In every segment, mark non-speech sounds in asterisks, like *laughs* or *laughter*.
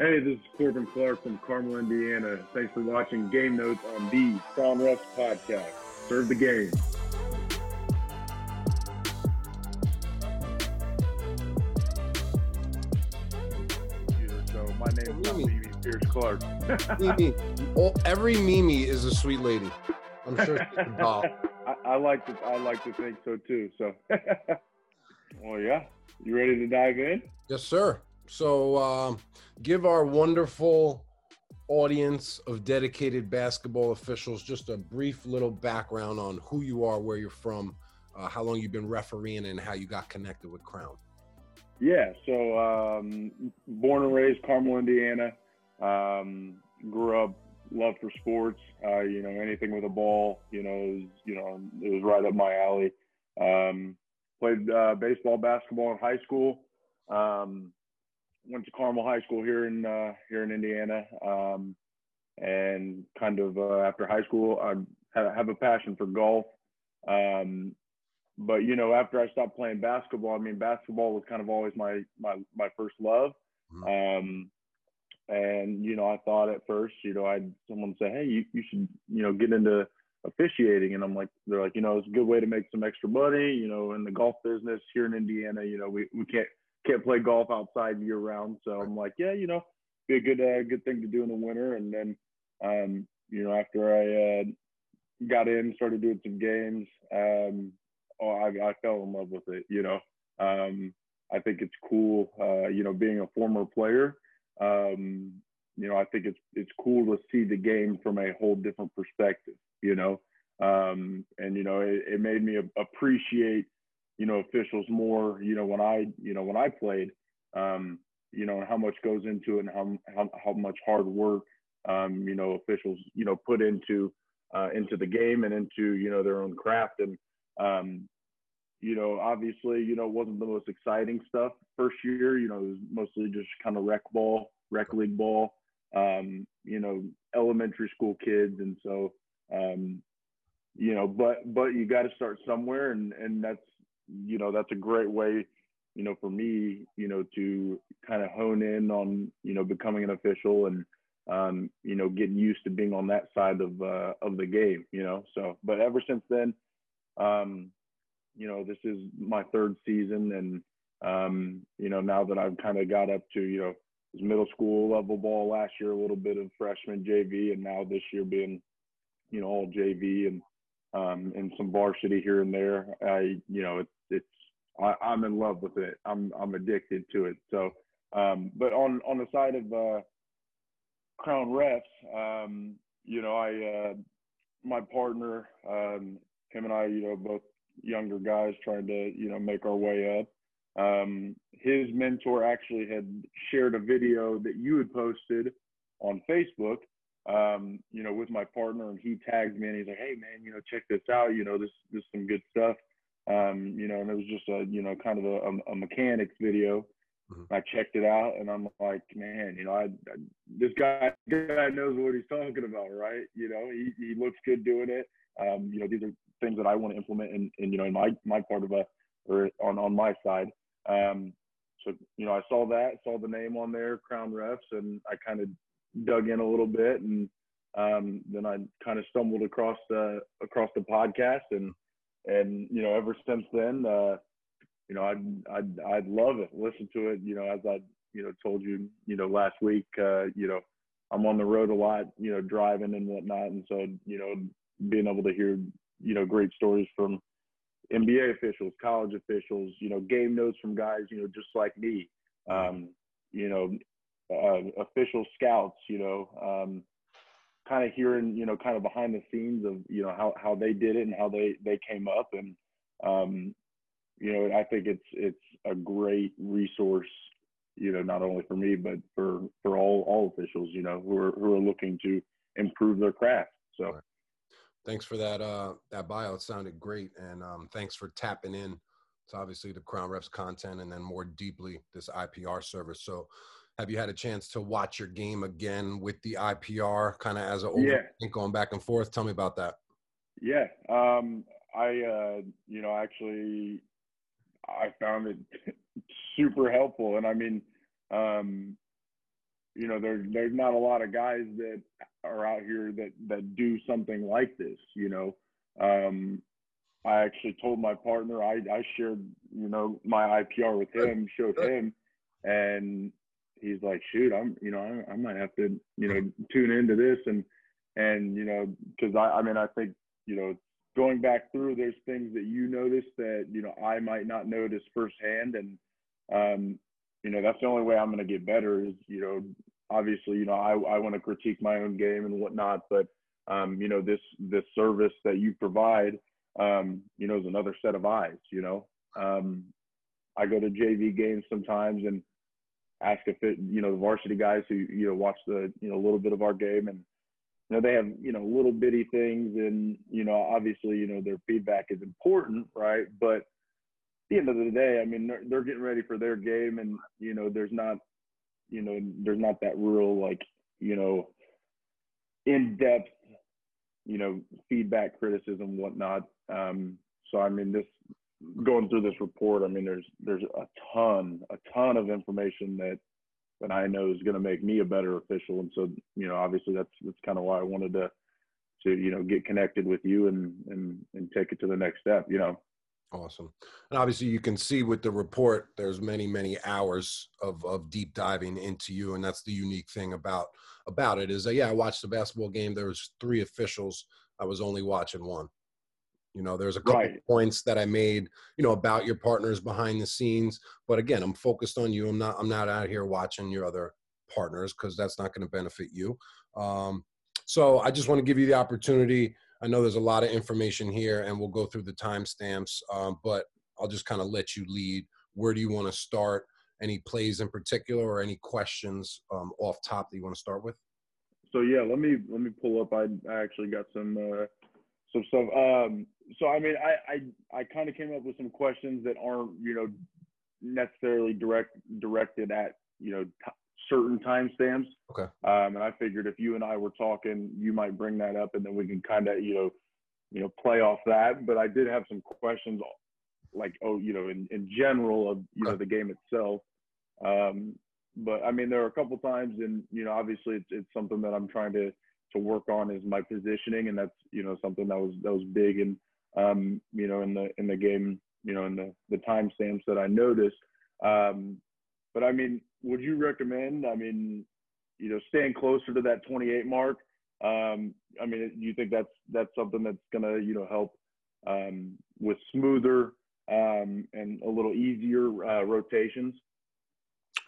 Hey, this is Corbin Clark from Carmel, Indiana. Thanks for watching Game Notes on the Crown Refs podcast. Serve the game. So my name is Mimi Pierce Clark. Mimi, *laughs* all, every Mimi is a sweet lady. I'm sure she can *laughs* talk. I, I like to I like to think so too. So, well, *laughs* oh, yeah, you ready to dive in? Yes, sir. So, um, give our wonderful audience of dedicated basketball officials just a brief little background on who you are, where you're from, uh, how long you've been refereeing, and how you got connected with Crown. Yeah, so um, born and raised Carmel, Indiana. Um, grew up, love for sports. Uh, you know, anything with a ball. You know, was, you know, it was right up my alley. Um, played uh, baseball, basketball in high school. Um, went to Carmel High School here in uh, here in Indiana, um, and kind of uh, after high school, I have a passion for golf. Um, but you know, after I stopped playing basketball, I mean, basketball was kind of always my my my first love. Mm-hmm. Um, and you know, I thought at first, you know, I had someone say, "Hey, you, you should you know get into officiating," and I'm like, they're like, you know, it's a good way to make some extra money. You know, in the golf business here in Indiana, you know, we we can't can't play golf outside year round. So I'm like, yeah, you know, be a good uh, good thing to do in the winter. And then, um, you know, after I uh, got in, started doing some games, um, oh, I, I fell in love with it. You know, um, I think it's cool. Uh, you know, being a former player, um, you know, I think it's it's cool to see the game from a whole different perspective. You know, um, and you know, it, it made me appreciate you know officials more you know when i you know when i played um you know how much goes into it and how how, how much hard work um you know officials you know put into uh, into the game and into you know their own craft and um you know obviously you know wasn't the most exciting stuff first year you know it was mostly just kind of rec ball rec league ball um you know elementary school kids and so um you know but but you got to start somewhere and and that's you know, that's a great way, you know, for me, you know, to kind of hone in on, you know, becoming an official and, um, you know, getting used to being on that side of, uh, of the game, you know, so, but ever since then, um, you know, this is my third season and, um, you know, now that I've kind of got up to, you know, middle school level ball last year, a little bit of freshman JV, and now this year being, you know, all JV and um, and some varsity here and there. I, you know, it's I, am in love with it. I'm I'm addicted to it. So, um, but on on the side of uh, Crown Refs, um, you know, I uh, my partner, um, him and I, you know, both younger guys trying to you know make our way up. Um, his mentor actually had shared a video that you had posted on Facebook um, you know, with my partner, and he tagged me, and he's like, "Hey, man, you know, check this out. You know, this this some good stuff." Um, you know, and it was just a you know kind of a, a mechanics video. Mm-hmm. I checked it out, and I'm like, man, you know, I, I this guy guy knows what he's talking about, right? You know, he he looks good doing it. Um, you know, these are things that I want to implement in, in you know in my my part of a or on on my side. Um, so you know, I saw that, saw the name on there, Crown Refs, and I kind of dug in a little bit, and um, then I kind of stumbled across the across the podcast, and and you know ever since then, uh, you know I'd I'd I'd love it, listen to it. You know as I you know told you you know last week, uh, you know I'm on the road a lot, you know driving and whatnot, and so you know being able to hear you know great stories from NBA officials, college officials, you know, game notes from guys, you know, just like me. Um, you know, uh, official scouts, you know, um, kind of hearing, you know, kind of behind the scenes of, you know, how, how they did it and how they, they came up. And, um, you know, I think it's, it's a great resource, you know, not only for me, but for, for all, all officials, you know, who are, who are looking to improve their craft. So thanks for that, uh, that bio. It sounded great. And, um, thanks for tapping in to obviously the Crown Refs content and then more deeply this IPR service. So, have you had a chance to watch your game again with the IPR, kind of as a yeah. going back and forth? Tell me about that. Yeah, um, I uh, you know actually I found it *laughs* super helpful, and I mean, um, you know, there's there's not a lot of guys that are out here that that do something like this. You know, um, I actually told my partner I I shared you know my IPR with him, showed him, and he's like, shoot, I'm you know I, I might have to you know tune into this and and you know because I I mean I think you know going back through there's things that you notice that you know I might not notice firsthand and um, you know, that's the only way I'm going to get better is, you know, obviously, you know, I, I want to critique my own game and whatnot, but, um, you know, this, this service that you provide, um, you know, is another set of eyes, you know, um, I go to JV games sometimes and ask if it, you know, the varsity guys who, you know, watch the, you know, a little bit of our game and, you know, they have, you know, little bitty things and, you know, obviously, you know, their feedback is important, right? But, at the end of the day, I mean, they're, they're getting ready for their game, and you know, there's not, you know, there's not that real like, you know, in depth, you know, feedback, criticism, whatnot. Um, so I mean, this going through this report, I mean, there's there's a ton, a ton of information that that I know is going to make me a better official, and so you know, obviously that's that's kind of why I wanted to to you know get connected with you and and and take it to the next step. You know. Awesome. And obviously you can see with the report, there's many, many hours of, of deep diving into you. And that's the unique thing about, about it is that, yeah, I watched the basketball game. There was three officials. I was only watching one. You know, there's a couple right. points that I made, you know, about your partners behind the scenes. But again, I'm focused on you. I'm not, I'm not out here watching your other partners because that's not going to benefit you. Um, so I just want to give you the opportunity I know there's a lot of information here, and we'll go through the timestamps, um, but I'll just kind of let you lead. Where do you want to start? Any plays in particular, or any questions um, off top that you want to start with? So yeah, let me let me pull up. I, I actually got some uh, some stuff. Um, so I mean, I I, I kind of came up with some questions that aren't you know necessarily direct directed at you know t- certain timestamps. Okay. Um, and I figured if you and I were talking, you might bring that up, and then we can kind of you know, you know, play off that. But I did have some questions, like oh, you know, in, in general of you okay. know the game itself. Um, but I mean, there are a couple times, and you know, obviously it's it's something that I'm trying to to work on is my positioning, and that's you know something that was that was big and um, you know in the in the game, you know, in the the timestamps that I noticed. Um, but I mean, would you recommend? I mean, you know, staying closer to that 28 mark. Um, I mean, do you think that's that's something that's gonna you know help um, with smoother um, and a little easier uh, rotations?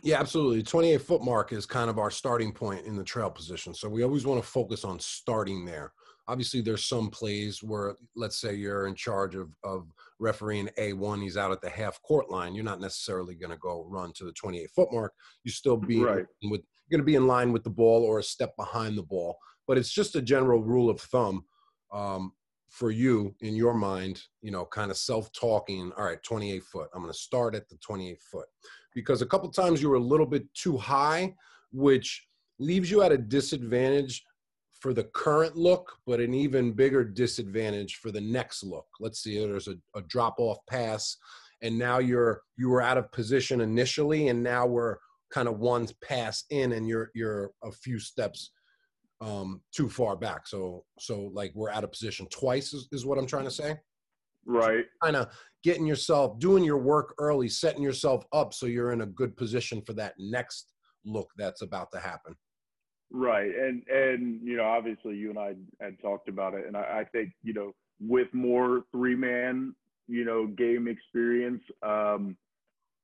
Yeah, absolutely. 28 foot mark is kind of our starting point in the trail position. So we always want to focus on starting there obviously there's some plays where let's say you're in charge of, of refereeing a1 he's out at the half court line you're not necessarily going to go run to the 28 foot mark. You still be right. with you're going to be in line with the ball or a step behind the ball. But it's just a general rule of thumb um, for you in your mind you know kind of self-talking all right 28 foot i'm going to start at the 28 foot. Because a couple times you were a little bit too high which leaves you at a disadvantage for the current look, but an even bigger disadvantage for the next look. Let's see, there's a, a drop off pass, and now you're you were out of position initially, and now we're kind of one pass in, and you're you're a few steps um, too far back. So so like we're out of position twice is, is what I'm trying to say. Right. Kind of getting yourself doing your work early, setting yourself up so you're in a good position for that next look that's about to happen. Right, and and you know, obviously, you and I had talked about it, and I, I think you know, with more three man, you know, game experience, um,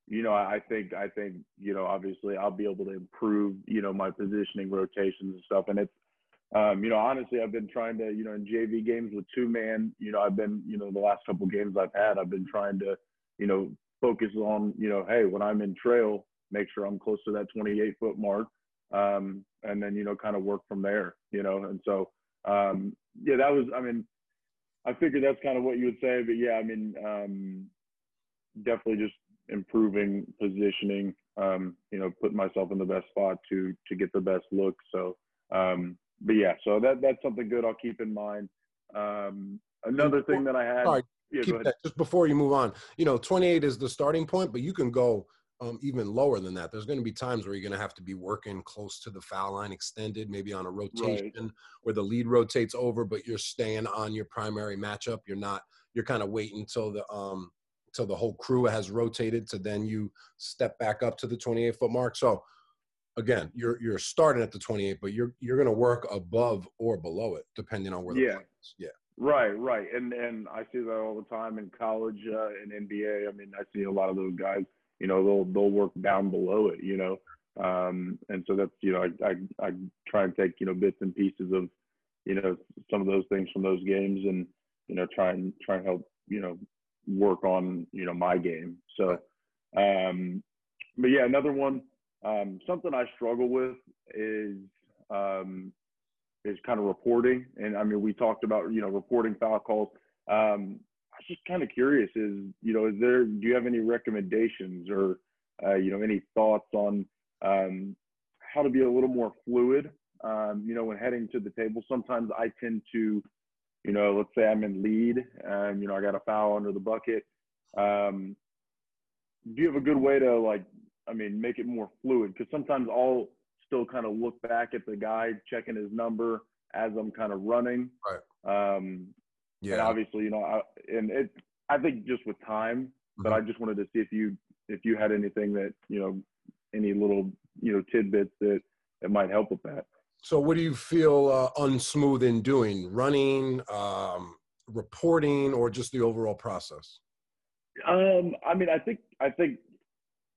you know, I think I think you know, obviously, I'll be able to improve, you know, my positioning, rotations, and stuff. And it's, um, you know, honestly, I've been trying to, you know, in JV games with two man, you know, I've been, you know, the last couple games I've had, I've been trying to, you know, focus on, you know, hey, when I'm in trail, make sure I'm close to that 28 foot mark um, and then you know kind of work from there you know? And so um, yeah that was i mean i figured that's kind of what you would say but yeah i mean um, definitely just improving positioning um, you know putting myself in the best spot to to get the best look. So um, but yeah so that that's something good i'll keep in mind. Um, another thing that i had yeah, keep that just before you move on. You know 28 is the starting point but you can go um, even lower than that. There's going to be times where you're going to have to be working close to the foul line, extended, maybe on a rotation right. where the lead rotates over, but you're staying on your primary matchup. You're not. You're kind of waiting until the um until the whole crew has rotated to then you step back up to the 28 foot mark. So again, you're you're starting at the 28, but you're you're going to work above or below it depending on where. The yeah. Yeah. Right, right, and and I see that all the time in college uh, and NBA. I mean, I see a lot of those guys you know they'll they'll work down below it you know? Um, and so that's you know I, I I try and take you know bits and pieces of you know some of those things from those games and you know try and try and help you know work on you know my game. So um but yeah another one um something I struggle with is um is kind of reporting. And I mean we talked about you know reporting foul calls. Um was just kind of curious is, you know, is there, do you have any recommendations or, uh, you know, any thoughts on um, how to be a little more fluid, um, you know, when heading to the table? Sometimes I tend to, you know, let's say I'm in lead, and, you know, I got a foul under the bucket. Um, do you have a good way to like, I mean, make it more fluid? Because sometimes I'll still kind of look back at the guy checking his number as I'm kind of running. Right. Um, yeah. And obviously, you know, I, and it, I think just with time, mm-hmm. but I just wanted to see if you, if you had anything that, you know, any little, you know, tidbits that, that might help with that. So what do you feel uh, unsmooth in doing? Running, um, reporting, or just the overall process? Um, I mean, I think, I think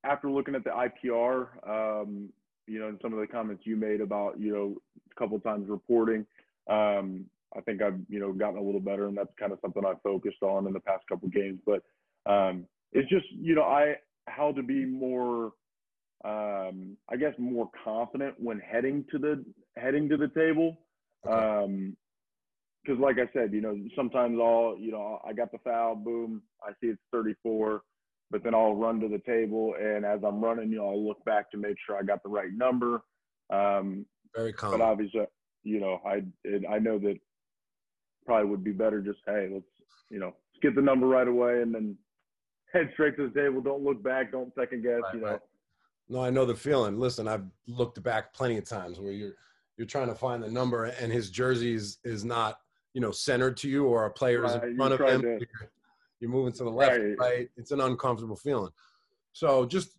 after looking at the IPR, um, you know, and some of the comments you made about, you know, a couple times reporting, um, I think I've you know gotten a little better, and that's kind of something I've focused on in the past couple games. But um, it's just you know I how to be more, um, I guess more confident when heading to the heading to the table. Okay. Um, because like I said, you know, sometimes I'll, you know, I got the foul, boom, I see it's 34, but then I'll run to the table, and as I'm running, you know, I'll look back to make sure I got the right number. Um, Very common. But obviously, you know, I I know that probably would be better just hey let's you know let's get the number right away and then *laughs* head straight to the table. Don't look back. Don't second guess right, you know. right. no i know the feeling. Listen i've looked back plenty of times where you're you're trying to find the number and his jersey is, is not you know centered to you or a player is right, in front of him. to, *laughs* you're moving to the left right. right. It's an uncomfortable feeling. So just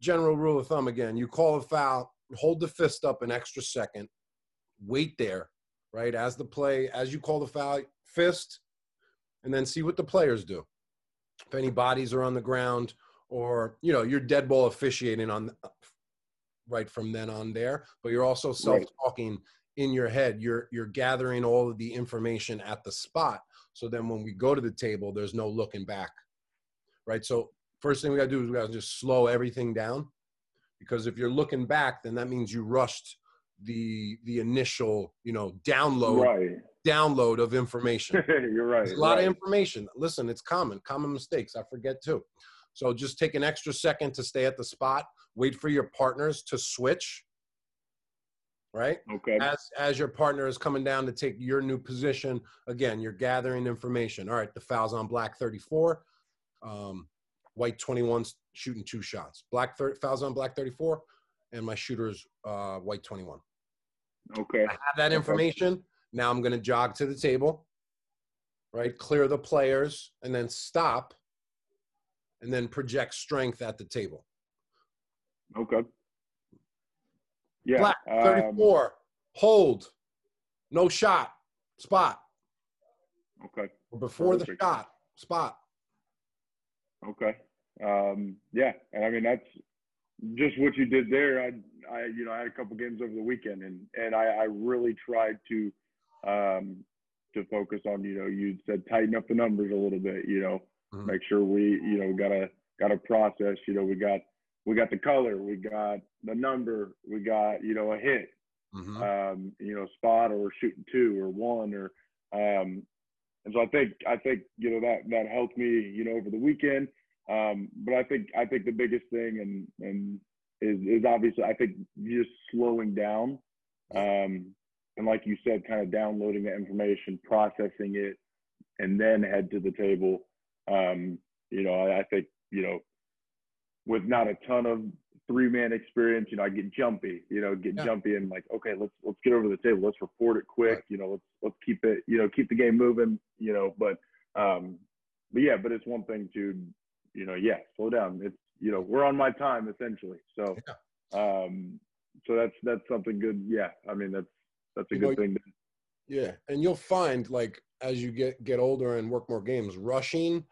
general rule of thumb again you call a foul hold the fist up an extra second wait there right? As the play, as you call the foul, fist, and then see what the players do. If any bodies are on the ground, or you know, you're dead ball officiating on right from then on there, but you're also self-talking in your head. You're you're gathering all of the information at the spot. So then when we go to the table, there's no looking back. Right. So first thing we gotta do is we gotta just slow everything down. Because if you're looking back, then that means you rushed the the initial you know download right. download of information. *laughs* You're right. It's a lot right. of information. Listen, it's common, common mistakes. I forget too. So just take an extra second to stay at the spot. Wait for your partners to switch. Right. Okay. As as your partner is coming down to take your new position, again, you're gathering information. All right, the foul's on black 34. Um, white 21's shooting two shots. Black 30, fouls on black 34, and my shooter's uh, white 21. Okay. I have that information. Now I'm going to jog to the table, right? Clear the players and then stop and then project strength at the table. Okay. Yeah. Black, 34. Um, hold. No shot. Spot. Okay. Before Perfect. the shot. Spot. Okay. Um, yeah. And I mean, that's just what you did there. I I you know I had a couple games over the weekend, and and I, I really tried to um, to focus on you know you said tighten up the numbers a little bit. You know, mm-hmm. make sure we you know got a got a process. You know, we got we got the color, we got the number, we got you know a hit, mm-hmm. um, you know spot or shooting two or one or um, and so I think I think you know that that helped me you know over the weekend. Um, but I think I think the biggest thing and and is, is obviously I think just slowing down. Um, and like you said, kind of downloading the information, processing it, and then head to the table. Um, you know, I, I, think you know with not a ton of three man experience, you know, I get jumpy, you know, get yeah. jumpy and like, okay, let's let's get over the table, let's report it quick, right. you know, let's let's keep it, you know, keep the game moving, you know, but um but yeah, but it's one thing to, you know, yeah, slow down. It's you know, we're on my time essentially. So yeah. um so that's that's something good. Yeah. I mean that's that's a you good know, thing to yeah, and you'll find like as you get get older and work more games, rushing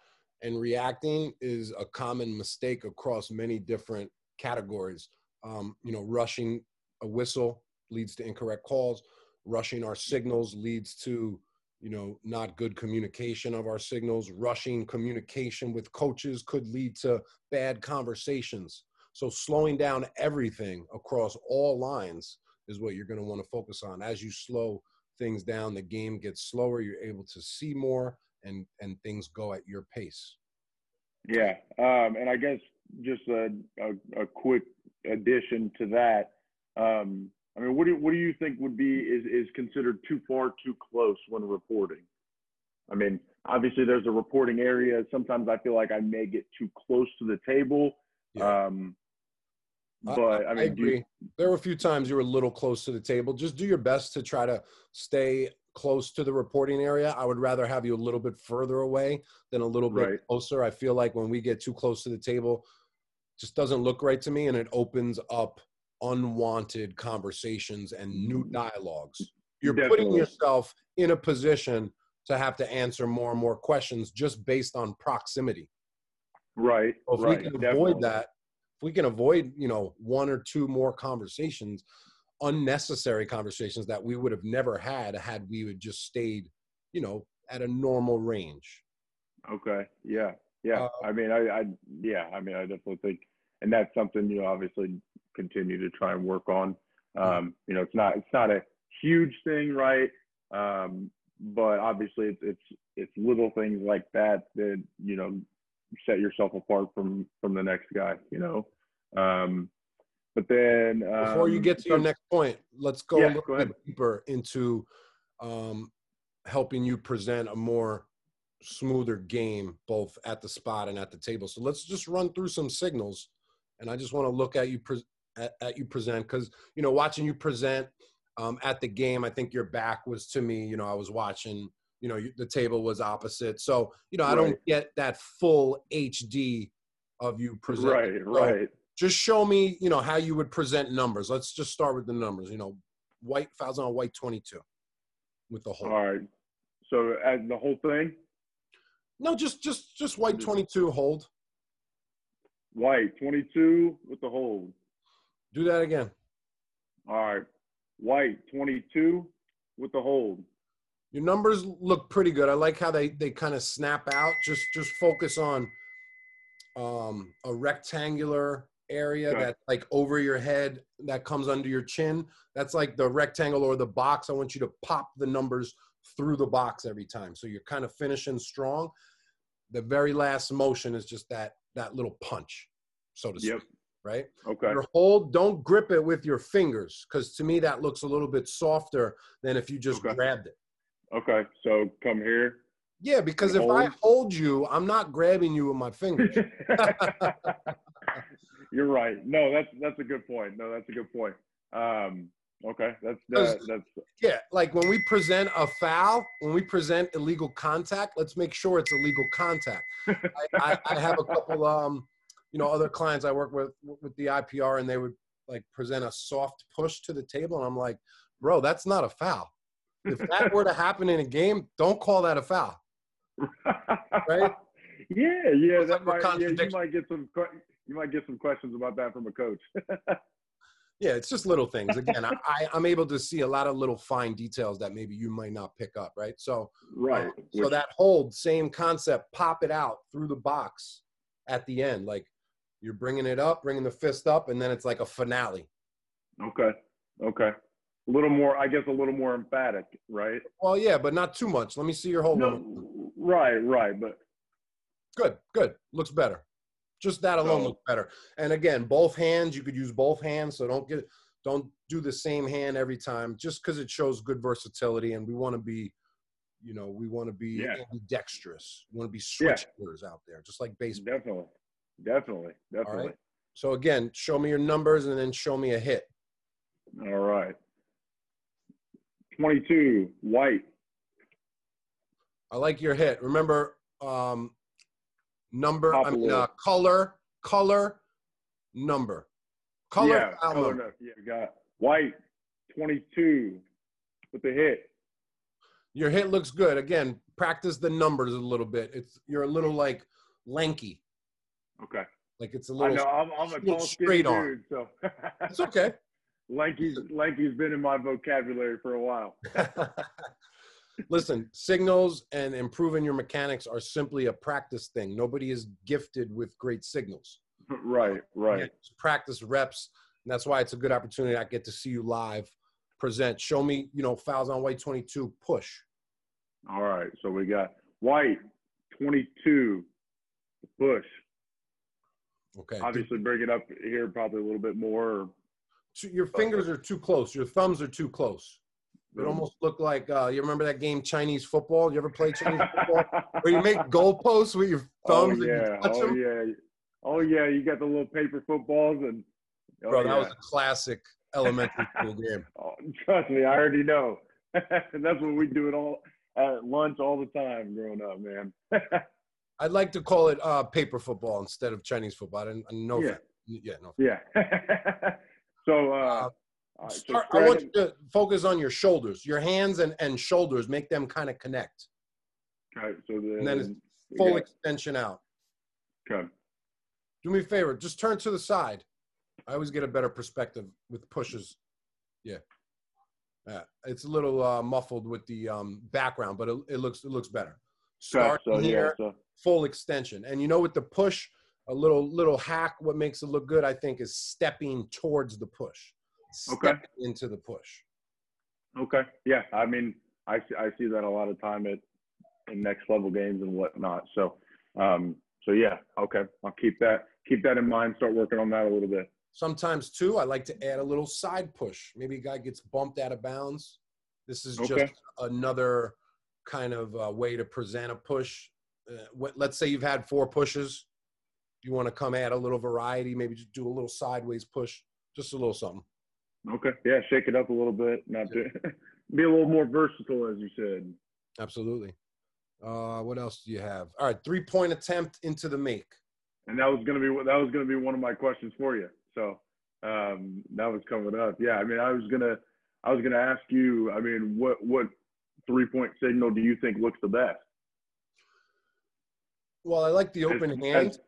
and reacting is a common mistake across many different categories. Um, you know, rushing a whistle leads to incorrect calls. Rushing our signals leads to you know not good communication of our signals. Rushing communication with coaches could lead to bad conversations. So slowing down everything across all lines is what you're going to want to focus on as you slow things down, the game gets slower. You're able to see more, and and things go at your pace. Yeah, um, and I guess just a, a, a quick addition to that. Um, I mean, what do you, what do you think would be is is considered too far, too close when reporting? I mean, obviously there's a reporting area. Sometimes I feel like I may get too close to the table. Yeah. Um, but I, I, mean, I agree. You, there were a few times you were a little close to the table. Just do your best to try to stay close to the reporting area. I would rather have you a little bit further away than a little bit right. closer. I feel like when we get too close to the table, just doesn't look right to me, and it opens up unwanted conversations and new mm-hmm. dialogues. You're Definitely. putting yourself in a position to have to answer more and more questions just based on proximity. Right. So if right, we can definitely. avoid that, if we can avoid, you know, one or two more conversations, unnecessary conversations that we would have never had had we would just stayed, you know, at a normal range. Okay. Yeah. Yeah. Uh, I mean, I, I, yeah, I mean, I definitely think, and that's something, you know, obviously continue to try and work on. Um, you know, it's not, it's not a huge thing, right? Um, but obviously it's, it's, it's little things like that that, you know, set yourself apart from from the next guy you know um but then um, before you get to your next point let's go yeah, a little go bit deeper into um helping you present a more smoother game both at the spot and at the table so let's just run through some signals and i just want to look at you pre- at, at you present because you know watching you present um, at the game i think your back was to me you know i was watching you know the table was opposite. So you know i don't get that full hd of you present right so right. just show me you know how you would present numbers. Let's just start with the numbers you know white fouls on white 22 with the whole all right so as the whole thing? No just just just white 22 hold. White 22 with the hold do that again all right white 22 with the hold your numbers look pretty good. I like how they they kind of snap out. Just just focus on um, a rectangular area that like over your head that comes under your chin. That's like the rectangle or the box. I want you to pop the numbers through the box every time. So you're kind of finishing strong. The very last motion is just that that little punch, so to speak. Right. Okay. Your hold, don't grip it with your fingers, because to me that looks a little bit softer than if you just okay. grabbed it. Okay, so come here. Yeah, because if hold. I hold you, I'm not grabbing you with my fingers. *laughs* *laughs* You're right. No, that's that's a good point. No, that's a good point. Um, okay, that's that, that's yeah. Like when we present a foul, when we present illegal contact, let's make sure it's illegal contact. I, I, I have a couple, um, you know, other clients I work with with the IPR, and they would like present a soft push to the table, and I'm like, bro, that's not a foul if that *laughs* were to happen in a game, don't call that a foul. Right? *laughs* Yeah, yeah, that might, yeah, you might get some you might get some questions about that from a coach. *laughs* yeah, it's just little things. Again, I, I'm able to see a lot of little fine details that maybe you might not pick up, right? So, right. Uh, so that hold, same concept, pop it out through the box at the end, like you're bringing it up, bringing the fist up, and then it's like a finale. Okay. Okay a little more, I guess, a little more emphatic, right? Well, yeah, but not too much. Let me see your whole. No, right, right, but good, good. Looks better. Just that alone so, looks better. And again, both hands. You could use both hands, so don't get, don't do the same hand every time. Just because it shows good versatility, and we want to be, you know, we want to be yeah. dexterous. We want to be switchers yeah. out there, just like baseball. Definitely, definitely, definitely. So again, show me your numbers and then show me a hit. All right. 22, white. I like your hit. Remember, um, number, Top I mean, uh, color, color, number. Color, yeah, file color number. Yeah, we got white, 22 with the hit. Your hit looks good. Again, practice the numbers a little bit. It's you're a little like lanky, Okay. like it's a I little. know I'm, I'm a tall, straight arm. dude, so It's okay. *laughs* lanky's lanky's been in my vocabulary for a while. *laughs* Listen, signals and improving your mechanics are simply a practice thing. Nobody is gifted with great signals. *laughs* right, right. Practice reps, and that's why it's a good opportunity. I get to see you live, present, show me, you know, fouls on white 22, push. All right. So we got white, 22, push. Okay. Obviously, bring it up here probably a little bit more. Too- Your fingers are too close. Your thumbs are too close. It almost looked like uh, you remember that game Chinese football. You ever play Chinese *laughs* football where you make goalposts with your Oh thumbs and yeah, you touch oh them? yeah, oh yeah. You got the little paper footballs and. Oh, Bro, that yeah. was a classic elementary school game. *laughs* Oh, trust me, I already know. *laughs* That's what we do it all at lunch all the time growing up, man. I'd like to call it uh, paper football instead of Chinese football. I didn't I know. Yeah. Yeah, no. yeah. *laughs* so, uh, uh, Start, I want you to focus on your shoulders, your hands and, and shoulders. Make them kind of connect. okay, so the, And then it's Full extension out. okay. Do me a favor, just turn to the side. I always get a better perspective with pushes. Yeah. Yeah, it's a little uh, muffled with the um, background, but it, it looks it looks better. Okay, Start so here, yeah, so full extension, and you know with the push, a little little hack. What makes it look good, I think, is stepping towards the push, Okay. into the push. okay, yeah. I mean, I see, I see that a lot of time at in next level games and whatnot. So, um, so yeah, okay. I'll keep that keep that in mind. Start working on that a little bit. Sometimes too, I like to add a little side push. Maybe a guy gets bumped out of bounds. This is Okay. just another kind of uh, way to present a push. Uh, what, let's say you've had four pushes. You want to come add a little variety, maybe just do a little sideways push, just a little something. Okay, yeah, shake it up a little bit, not to *laughs* be a little more versatile, as you said. Absolutely. Uh, what else do you have? All right, three point attempt into the make. And that was gonna be that was gonna be one of my questions for you. So um, that was coming up. Yeah, I mean, I was gonna I was gonna ask you. I mean, what what three point signal do you think looks the best? Well, I like the open hand.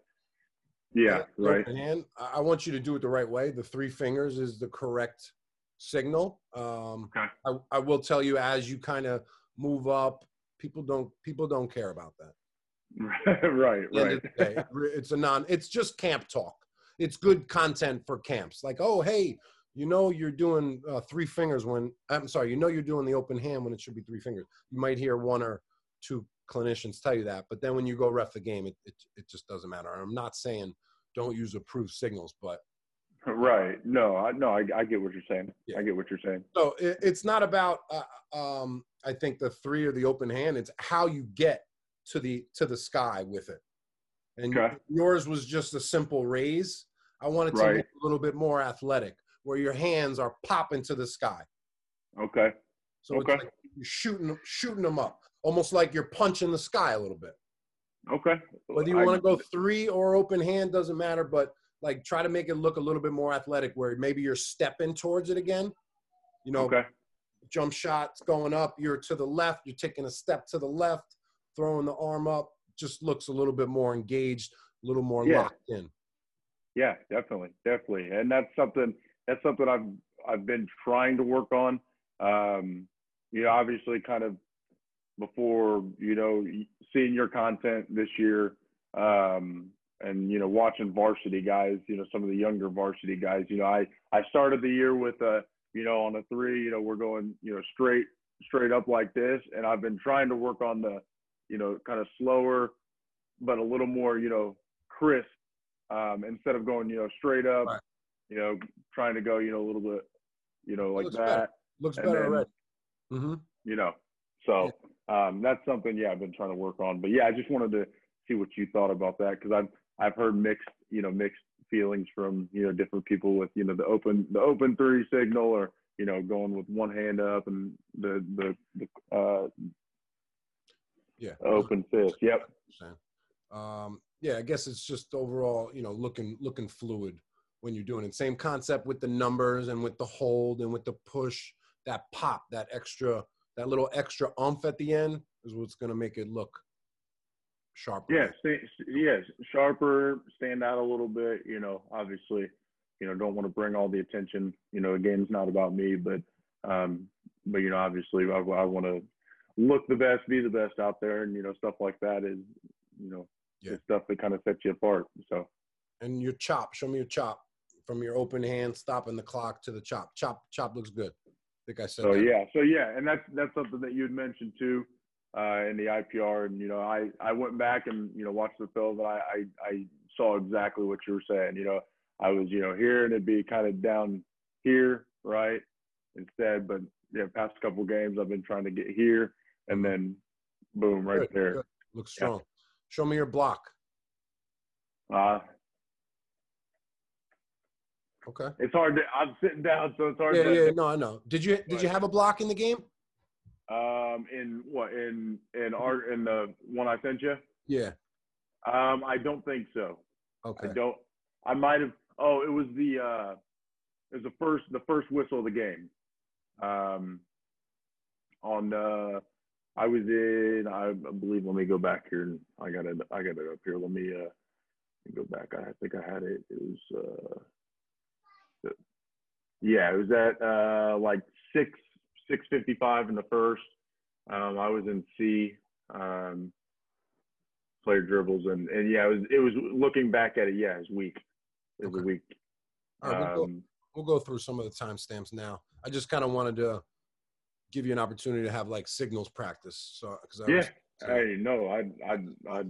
Yeah, right. Open hand. I want you to do it the right way. The three fingers is the correct signal. Um, Okay. I, I will tell you as you kind of move up, people don't people don't care about that. *laughs* right, At the end right. day, *laughs* it's a non. It's just camp talk. It's good content for camps. Like, oh, hey, you know, you're doing uh, three fingers when I'm sorry, you know, you're doing the open hand when it should be three fingers. You might hear one or two clinicians tell you that, but then when you go ref the game, it it, it just doesn't matter. I'm not saying don't use approved signals, but Right. No, I no, I, I get what you're saying. Yeah. I get what you're saying. So it, it's not about, uh, um, I think the three or the open hand. It's how you get to the to the sky with it. And Okay. yours was just a simple raise. I wanted to Right. make it a little bit more athletic, where your hands are popping to the sky. Okay. So Okay. like you're shooting shooting them up, almost like you're punching the sky a little bit. Okay. Whether you want to go three or open hand doesn't matter, but like try to make it look a little bit more athletic, where maybe you're stepping towards it again. You know, Okay. jump shots going up, you're to the left, you're taking a step to the left, throwing the arm up, just looks a little bit more engaged, a little more Yeah. locked in. Yeah, definitely, definitely, and that's something that's something I've I've been trying to work on. Um, you know, obviously, kind of before you know seeing your content this year, um, and you know watching varsity guys, you know some of the younger varsity guys. You know, I I started the year with a you know on a three, you know we're going you know straight straight up like this, and I've been trying to work on the you know kind of slower, but a little more you know crisp um, instead of going, you know, straight up, Right. You know, trying to go, you know, a little bit, you know, like looks that, better. Looks And better already. hmm you know. So um, that's something, yeah, I've been trying to work on. But yeah, I just wanted to see what you thought about that because I've I've heard mixed, you know, mixed feelings from you know different people with you know the open the open three signal or you know going with one hand up and the the, the uh, Yeah. open fist. Yep. Um, yeah, I guess it's just overall, you know, looking looking fluid when you're doing it. Same concept with the numbers and with the hold and with the push. That pop, that extra, that little extra umph at the end is what's going to make it look sharper. Yes, yes, sharper, stand out a little bit. You know, obviously, you know, don't want to bring all the attention. You know, again, it's not about me, but, um, but you know, obviously, I, I want to look the best, be the best out there, and you know, stuff like that is, you know, Yeah. the stuff that kind of sets you apart. So, And your chop, show me your chop from your open hand, stopping the clock to the chop. Chop, chop looks good. I think I said so that. yeah, so yeah, and that's that's something that you had mentioned too. Uh, in the IPR, and you know, I I went back and you know watched the film, and I, I I saw exactly what you were saying. You know, I was you know here and it'd be kind of down here, right? Instead, but yeah, past couple games I've been trying to get here, and then boom, right Good, there. good. Looks Yeah. strong. Show me your block. Uh, Okay. it's hard to. I'm sitting down, so it's hard Yeah, to. yeah. No, I know. Did you did you have a block in the game? Um, in what in in art in the one I sent you? Yeah. Um, I don't think so. Okay. I don't. I might have. Oh, it was the. uh It was the first. The first whistle of the game. Um. On. uh I was in. I believe. Let me go back here. and I got it. I got it up here. Let me. uh let me go back. I think I had it. It was. uh Yeah, it was at uh like six six fifty five in the first. Um, I was in C. Um, player dribbles and and yeah, it was it was looking back at it. Yeah, it was weak. It was Okay. a. All right, we'll, go, Um, we'll go through some of the timestamps now. I just kind of wanted to give you an opportunity to have like signals practice. So because I yeah, was, hey, no, I I I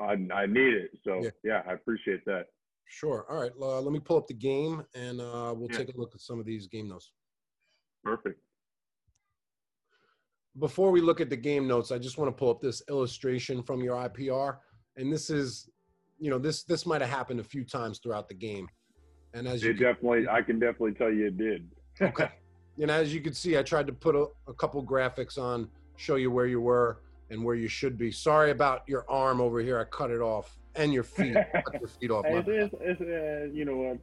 I I need it. So Yeah. yeah, I appreciate that. Sure. All right, uh, let me pull up the game and uh, we'll Yeah. take a look at some of these game notes. Perfect. Before we look at the game notes, I just want to pull up this illustration from your IPR, and this is, you know, this this might have happened a few times throughout the game, and as you It can- definitely, I can definitely tell you it did. *laughs* Okay. And as you can see, I tried to put a, a couple graphics on, show you where you were and where you should be. Sorry about your arm over here. I cut it off, and your feet. *laughs* cut your feet off. bad. it's, it's, uh, you know what?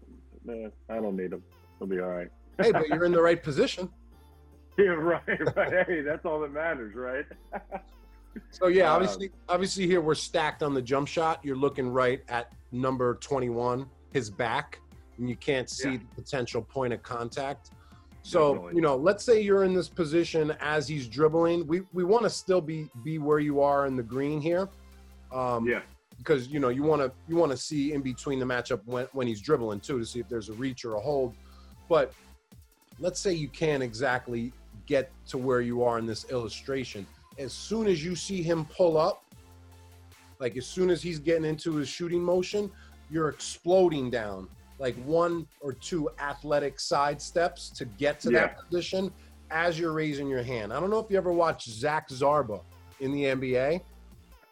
Uh, I don't need them. It'll be all right. hey, but you're in the right position. *laughs* Yeah, right, right. Hey, that's all that matters, right? *laughs* So yeah, Um, obviously, obviously here we're stacked on the jump shot. You're looking right at number 21, his back, and you can't see Yeah. the potential point of contact. So Definitely. you know, let's say you're in this position as he's dribbling. We we want to still be be where you are in the green here. Um, yeah, because you know you want to you want to see in between the matchup when, when he's dribbling too to see if there's a reach or a hold. But let's say you can't exactly get to where you are in this illustration. As soon as you see him pull up like as soon as he's getting into his shooting motion you're exploding down like one or two athletic side steps to get to that position as you're raising your hand. I don't know if you ever watched zach zarba in the nba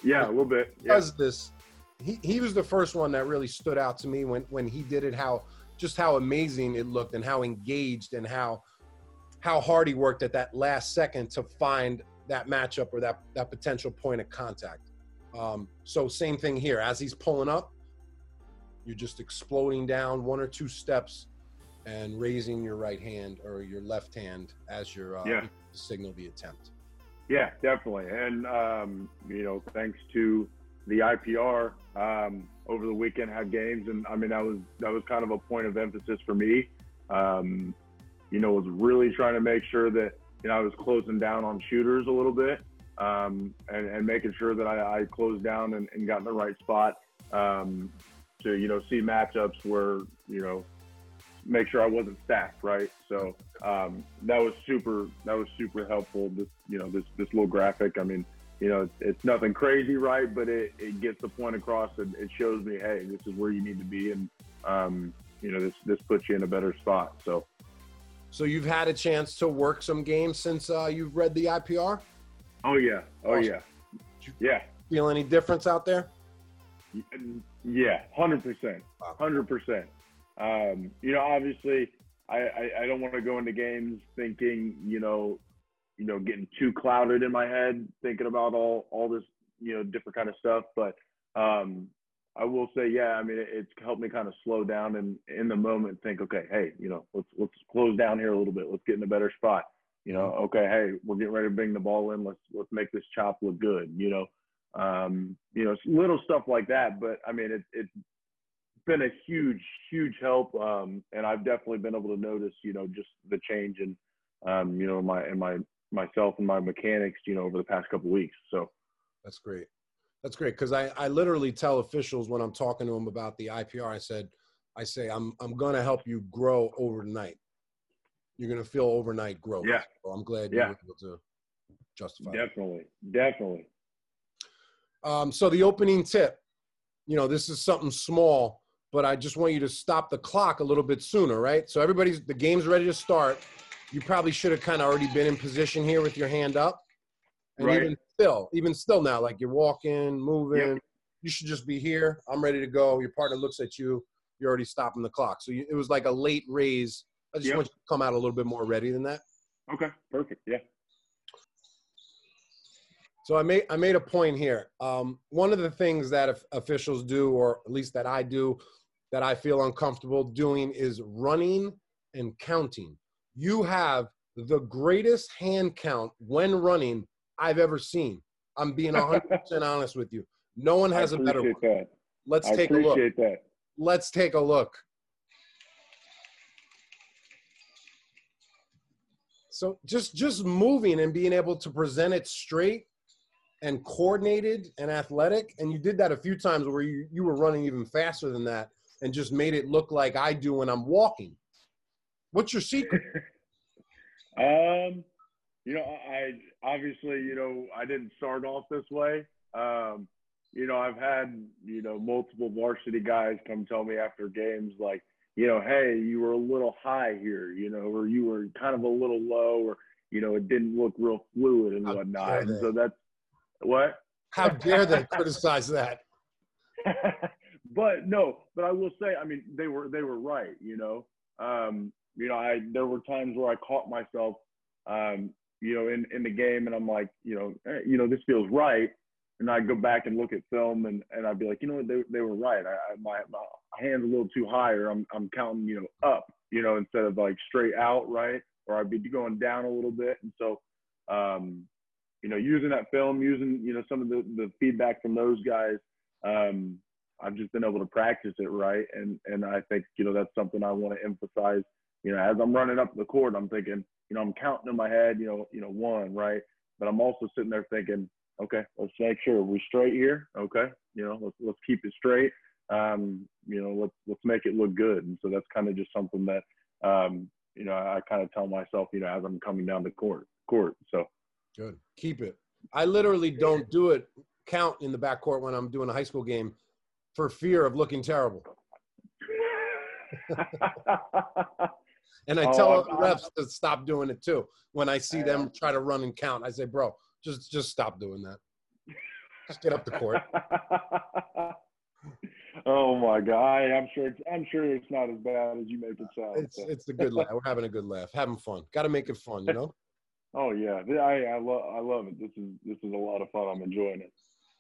yeah, a little bit. Yeah, does this he, he was the first one that really stood out to me when when he did it how just how amazing it looked and how engaged and how how hard he worked at that last second to find that matchup or that that potential point of contact um, so same thing here as he's pulling up you're just exploding down one or two steps and raising your right hand or your left hand as your uh, Yeah. signal the attempt Yeah, definitely. And um, you know, thanks to the IPR um, over the weekend had games, and I mean that was that was kind of a point of emphasis for me. Um, you know, was really trying to make sure that you know I was closing down on shooters a little bit, um, and, and making sure that I, I closed down and, and got in the right spot um, to you know see matchups where you know make sure I wasn't stacked right. So um, that was super. That was super helpful. This, you know, this this little graphic. I mean, you know, it's, it's nothing crazy, right? But it, it gets the point across, and it shows me, hey, this is where you need to be, and um, you know, this this puts you in a better spot. So so you've had a chance to work some games since uh, you've read the ipr oh yeah, oh Awesome. yeah, yeah. feel any difference out there Yeah, hundred percent, hundred percent. Um, you know, obviously, I, I, I don't want to go into games thinking, you know, you know, getting too clouded in my head, thinking about all all this, you know, different kind of stuff. But um, I will say, yeah, I mean, it, it's helped me kind of slow down and in the moment think, okay, hey, you know, let's let's close down here a little bit. Let's get in a better spot. You know, okay, hey, we're getting ready to bring the ball in. Let's let's make this chop look good. You know, um, you know, little stuff like that. But I mean, it, it's been a huge, huge help, um, and I've definitely been able to notice, you know, just the change in, um, you know, my and my myself and my mechanics, you know, over the past couple weeks. So that's great. That's great because I, I literally tell officials when I'm talking to them about the IPR, I said, I say I'm I'm gonna help you grow overnight. You're gonna feel overnight growth. Yeah. So I'm glad yeah. you were able to justify. Definitely, that. definitely. Um, so the opening tip, you know, this is something small, but I just want you to stop the clock a little bit sooner, right? So everybody's the game's ready to start. You probably should have kind of already been in position here with your hand up. And right. even still, even still now, like you're walking, moving, yep. you should just be here. I'm ready to go. Your partner looks at you. You're already stopping the clock. So you, it was like a late raise. I just yep. want you to come out a little bit more ready than that. Okay, perfect. Yeah. So I made I made a point here. Um, one of the things that officials do, or at least that I do, that I feel uncomfortable doing, is running and counting. You have the greatest hand count when running I've ever seen. I'm being 100% *laughs* honest with you. No one has a better one. That. Let's I take a look. That. Let's take a look. So just just moving and being able to present it straight and coordinated and athletic. And you did that a few times where you, you were running even faster than that and just made it look like I do when I'm walking. What's your secret? *laughs* um, you know, I obviously, you know, I didn't start off this way. Um, you know, I've had, you know, multiple varsity guys come tell me after games like, you know, hey, you were a little high here, you know, or you were kind of a little low, or, you know, it didn't look real fluid and whatnot. And so that's what? How dare they criticize that? *laughs* but no, but I will say, I mean, they were they were right. You know, um, you know, I there were times where I caught myself, um, you know, in in the game, and I'm like, you know, eh, you know, this feels right, and I go back and look at film, and and I'd be like, you know what, they they were right. I, I my my hand's a little too high, or I'm I'm counting, you know, up, you know, instead of like straight out, right? Or I'd be going down a little bit, and so. Um, you know, using that film, using, you know, some of the, the feedback from those guys, um, I've just been able to practice it right. And, and I think, you know, that's something I want to emphasize, you know, as I'm running up the court, I'm thinking, you know, I'm counting in my head, you know, you know, one, right. But I'm also sitting there thinking, okay, let's make sure we're straight here. Okay. You know, let's, let's keep it straight. Um, you know, let's, let's make it look good. And so that's kind of just something that, um, you know, I kind of tell myself, you know, as I'm coming down the court, court. So, Good. Keep it. I literally don't do it count in the backcourt when I'm doing a high school game for fear of looking terrible. *laughs* and I oh, tell oh, the refs to stop doing it too. When I see them try to run and count, I say, "Bro, just just stop doing that. Just get up the court." *laughs* oh my god! I'm sure it's, I'm sure it's not as bad as you make it sound. It's so. it's a good laugh. We're having a good laugh, having fun. Got to make it fun, you know. *laughs* Oh yeah, I I love I love it. This is this is a lot of fun. I'm enjoying it.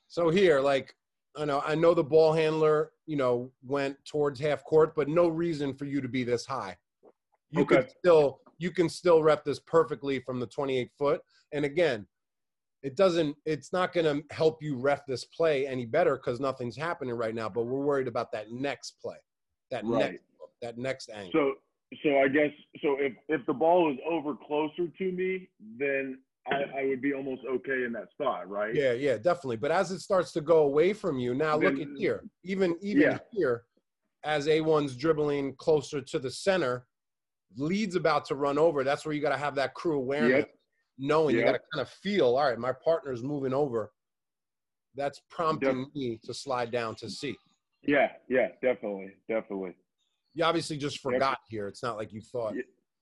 So here, like I know I know the ball handler, you know, went towards half court, but no reason for you to be this high. You okay. can still you can still rep this perfectly from the 28 foot. And again, it doesn't it's not going to help you ref this play any better because nothing's happening right now. But we're worried about that next play, that right. next that next angle. So so I guess so if if the ball is over closer to me, then I, I, would be almost okay in that spot, right? Yeah, yeah, definitely. But as it starts to go away from you, now then, look at here. Even even yeah. here, as A1's dribbling closer to the center, lead's about to run over. That's where you got to have that crew awareness, yep. knowing yep. you got to kind of feel, all right, my partner's moving over. That's prompting yep. me to slide down to C. Yeah, yeah, definitely, definitely you obviously just forgot here. It's not like you thought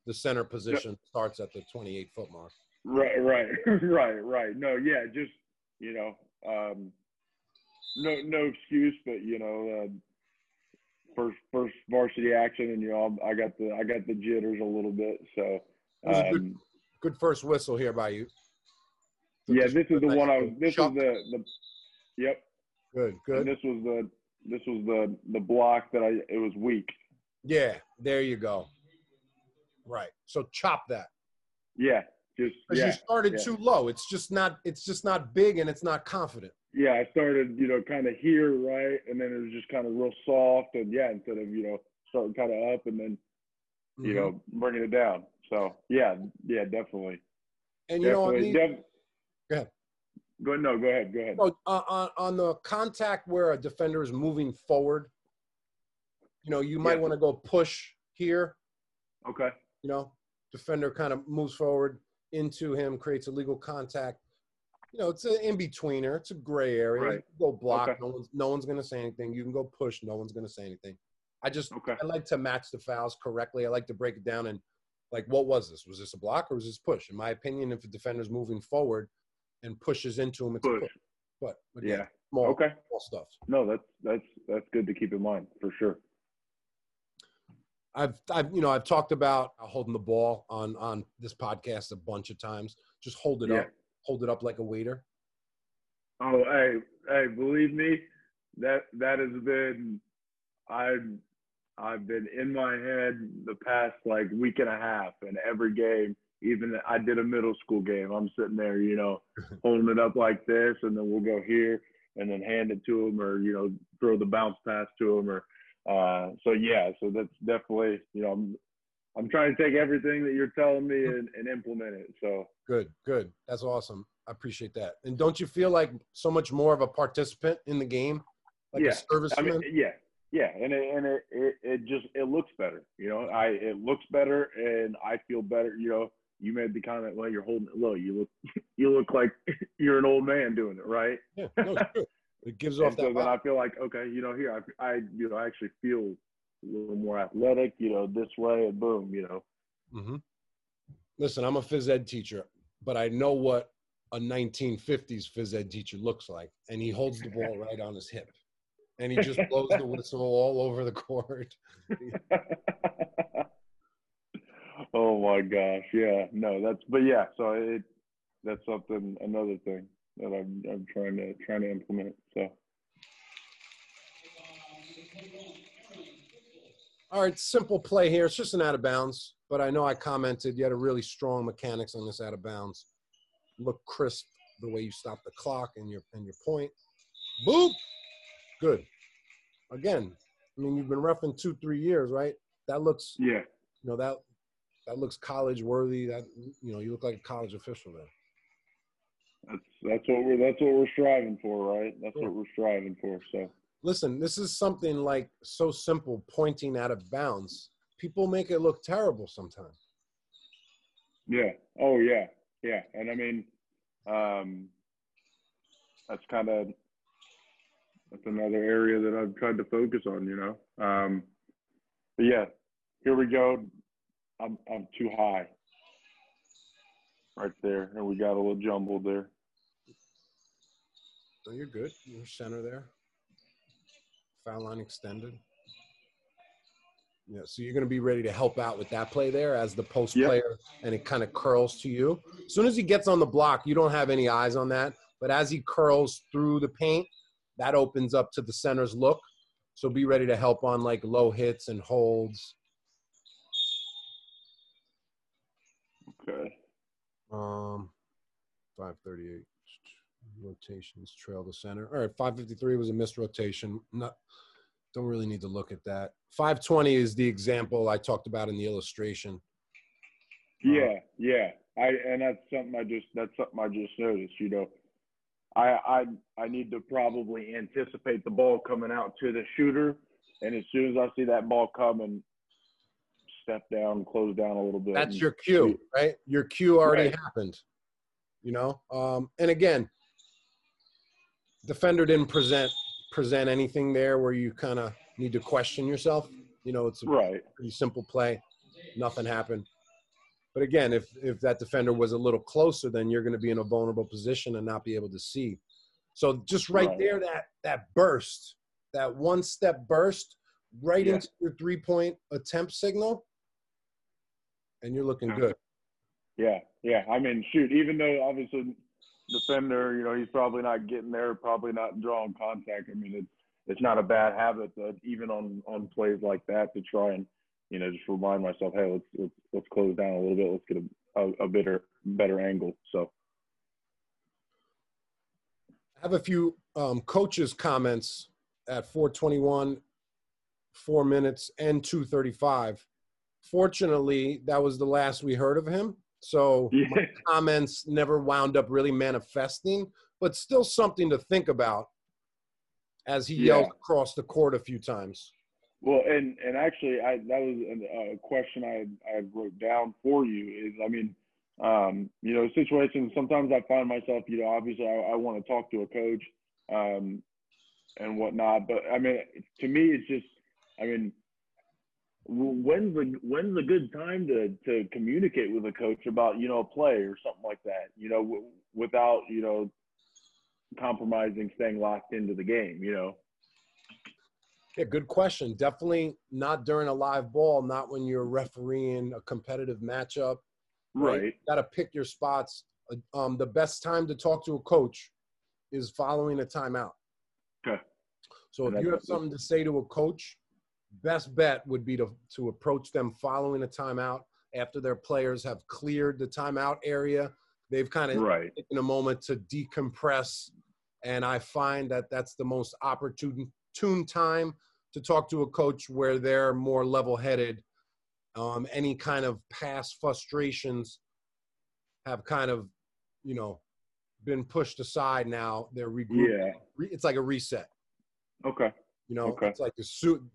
the center position starts at the 28 foot mark. Right, right, *laughs* right, right. No, yeah, just you know, um, no no excuse, but you know, uh, first first varsity action, and you know, I got the I got the jitters a little bit. So, a good, um, good first whistle here by you. yeah, this is the one I was. This was the the. Yep, Good, and good. this was the this was the the block that I it was weak. Yeah, there you go. Right. So chop that. Yeah, just Because yeah. you started yeah. too low. It's just not. It's just not big, and it's not confident. yeah, I started, you know, kind of here, right, and then it was just kind of real soft, and yeah, instead of you know starting kind of up and then you Mhm. know bringing it down. So yeah, yeah, definitely, and you know what I mean. def- Go ahead. Go no, go ahead, go ahead. Oh, uh, on, on the contact where a defender is moving forward, you know, you might Yeah. want to go push here. Okay, You know, defender kind of moves forward into him, creates a legal contact. You know, it's an in betweener. It's a gray area. You Right. can go block. Okay. No one's no one's gonna say anything. You can go push. No one's gonna say anything. I just okay, I like to match the fouls correctly. I like to break it down and like, what was this? Was this a block or was this push? In my opinion, if a defender's moving forward and pushes into him, it's a push. push. But again, Yeah. small, Okay. small stuff. No, that's that's that's good to keep in mind for sure. I've, I've, you know, I've talked about holding the ball on on this podcast a bunch of times. Just hold it Yeah. up, hold it up like a waiter. Oh, hey, hey, believe me, that that has been I've I've been in my head the past like week and a half, and every game, even I did a middle school game. I'm sitting there, you know, *laughs* holding it up like this, and then we'll go here, and then hand it to him, or you know, throw the bounce pass to him, or uh, so yeah. So that's definitely, you know, I'm I'm trying to take everything that you're telling me and, and implement it. So Good, good. That's awesome. I appreciate that. And don't you feel like so much more of a participant in the game, like Yeah. a serviceman? I mean, yeah, yeah, and it, and it, it it just it looks better. You know, I it looks better, and I feel better. You know, you made the comment, well, you're holding it low. You look *laughs* you look like *laughs* you're an old man doing it, right? yeah, no. It gives And off so that. then. I feel like, okay, you know, here I, I you know I actually feel a little more athletic. You know, this way, and boom, you know. hmm Listen, I'm a phys ed teacher, but I know what a 1950s phys ed teacher looks like, and he holds the ball *laughs* right on his hip, and he just blows the whistle all over the court. *laughs* oh my gosh, yeah, no, that's but yeah, so it that's something another thing that I'm I'm trying to trying to implement. So All right, simple play here. It's just an out of bounds, but I know I commented you had a really strong mechanics on this out of bounds. Look crisp the way you stop the clock and your and your point. Boop. Good. Again, I mean you've been reffing two three years, right? That looks yeah, you know that that looks college worthy. That you know you look like a college official there. That's that's what we're that's what we're striving for, right? That's Yeah. what we're striving for. So Listen, this is something like so simple, pointing out of bounds. People make it look terrible sometimes. yeah, oh yeah, yeah, and I mean, um, that's kind of that's another area that I've tried to focus on, you know. Um, but yeah, here we go. I'm I'm too high. Right there, and we got a little jumbled there. So you're good. You're center there. Foul line extended. Yeah, so you're going to be ready to help out with that play there as the post Yep. player, and it kind of curls to you. As soon as he gets on the block, you don't have any eyes on that. But as he curls through the paint, that opens up to the center's look. So be ready to help on like low hits and holds. Okay. Um, 538 rotations trail the center. All right, 553 was a missed rotation. Not don't really need to look at that. 520 is the example I talked about in the illustration. Yeah, yeah. I and that's something I just that's something I just noticed. You know, I I I need to probably anticipate the ball coming out to the shooter, and as soon as I see that ball coming, step down, close down a little bit. That's your cue, right? Your cue already Right. happened. You know, um, and again, defender didn't present present anything there where you kind of need to question yourself. You know, it's a right. pretty simple play. Nothing happened. But again, if if that defender was a little closer, then you're going to be in a vulnerable position and not be able to see. So just right, Right. there, that that burst, that one step burst, right Yeah. into your three point attempt signal, and you're looking good. Yeah, yeah. I mean, shoot, even though obviously defender, you know, he's probably not getting there, probably not drawing contact. I mean, it's it's not a bad habit that even on on plays like that to try and you know just remind myself, hey, let's let's let's close down a little bit, let's get a a, a better better angle. So I have a few um, coaches' comments at 421, four minutes, and 235. Fortunately, that was the last we heard of him. So yeah, my *laughs* comments never wound up really manifesting, but still something to think about as he Yeah. yelled across the court a few times. Well, and and actually, I that was a, a question I I wrote down for you. Is I mean, um, you know, situations. Sometimes I find myself, you know, obviously I, I want to talk to a coach, um, and whatnot. But I mean, to me, it's just, I mean, when's the when's a good time to to communicate with a coach about you know a play or something like that? You know, w- without you know compromising, staying locked into the game. You know. Yeah, good question. Definitely not during a live ball, not when you're refereeing a competitive matchup. Right. Got to pick your spots. Um, the best time to talk to a coach is following a timeout. Okay. So if you have something to say to a coach, best bet would be to to approach them following a timeout after their players have cleared the timeout area. They've kind of Right. taken a moment to decompress, and I find that that's the most opportune tune time to talk to a coach where they're more level-headed. Um, any kind of past frustrations have kind of, you know, been pushed aside now. They're regrouping. Yeah. It's like a reset. Okay. You know, Okay. it's like as soon,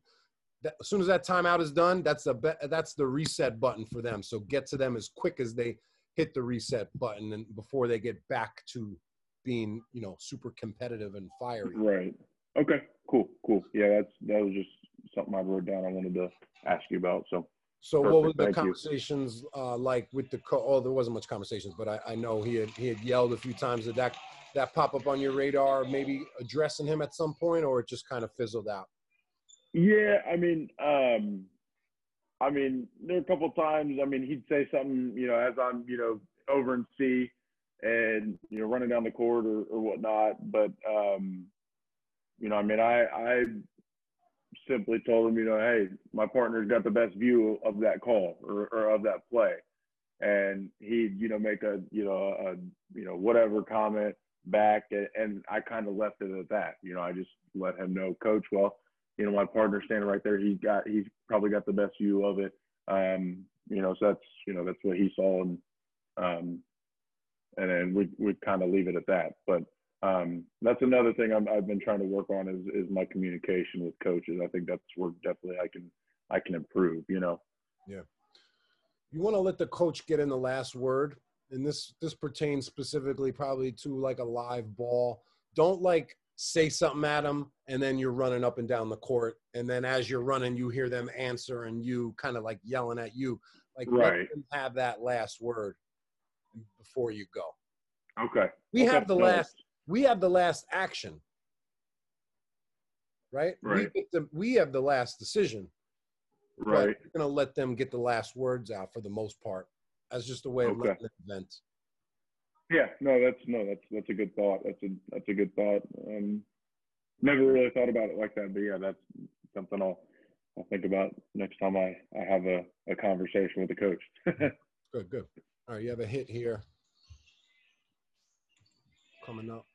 that, as soon as that timeout is done, that's the be- that's the reset button for them. So get to them as quick as they hit the reset button and before they get back to being, you know, super competitive and fiery. Right. Okay. Cool. Cool. Yeah, that's that was just something I wrote down. I wanted to ask you about. So So what were the thank conversations uh, like with the co- oh there wasn't much conversations, but I, I know he had he had yelled a few times. That that pop up on your radar, maybe addressing him at some point, or it just kind of fizzled out? Yeah, I mean, um, I mean, there were a couple times. I mean, he'd say something, you know, as I'm, you know, over in C, and you know, running down the court or, or whatnot. But um, you know, I mean, I I simply told him, you know, hey, my partner's got the best view of that call or, or of that play, and he'd, you know, make a, you know, a, you know, whatever comment back, and, and I kind of left it at that. You know, I just let him know, coach, well, you know, my partner standing right there. He's got, he's probably got the best view of it. Um, you know, so that's, you know, that's what he saw, and um, and then we we kind of leave it at that. But um, that's another thing I'm, I've been trying to work on is is my communication with coaches. I think that's where definitely I can I can improve. You know. Yeah. You want to let the coach get in the last word, and this this pertains specifically probably to like a live ball. Don't like say something at them and then you're running up and down the court and then as you're running you hear them answer and you kind of like yelling at you like Right. them have that last word before you go Okay. we Okay. have the last we have the last action right, Right. We, the, we have the last decision Right. we're gonna let them get the last words out for the most part That's just a way of Okay. letting them vent Yeah. No, that's no, that's that's a good thought. That's a that's a good thought. Um, never really thought about it like that, but yeah, that's something I'll I'll think about next time I I have a, a conversation with the coach. *laughs* good good all right you have a hit here coming up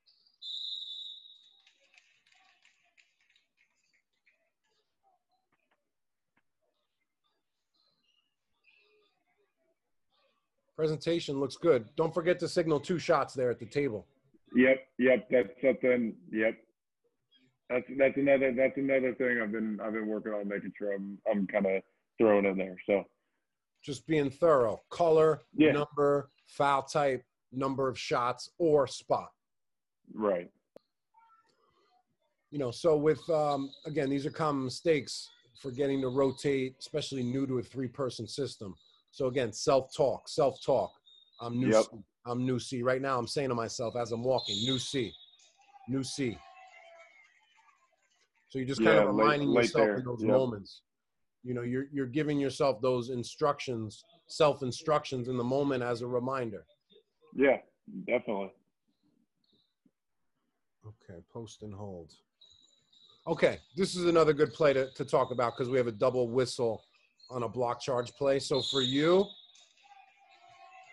presentation looks good don't forget to signal two shots there at the table Yep, yep, that's something. Yep, that's that's another that's another thing I've been I've been working on making sure I'm I'm kind of throwing in there. So just being thorough color Yeah. number foul type number of shots or spot right, you know so with um, again these are common mistakes forgetting to rotate especially new to a three person system so again self-talk self-talk i'm new Yep. c i'm new c right now i'm saying to myself as i'm walking new c new C. So you're just kind Yeah, of reminding late yourself in those Yep. moments. You know, you're you're giving yourself those instructions, self instructions in the moment as a reminder. Yeah, definitely. Okay, post and hold. Okay, this is another good play to, to talk about because we have a double whistle on a block charge play. So for you,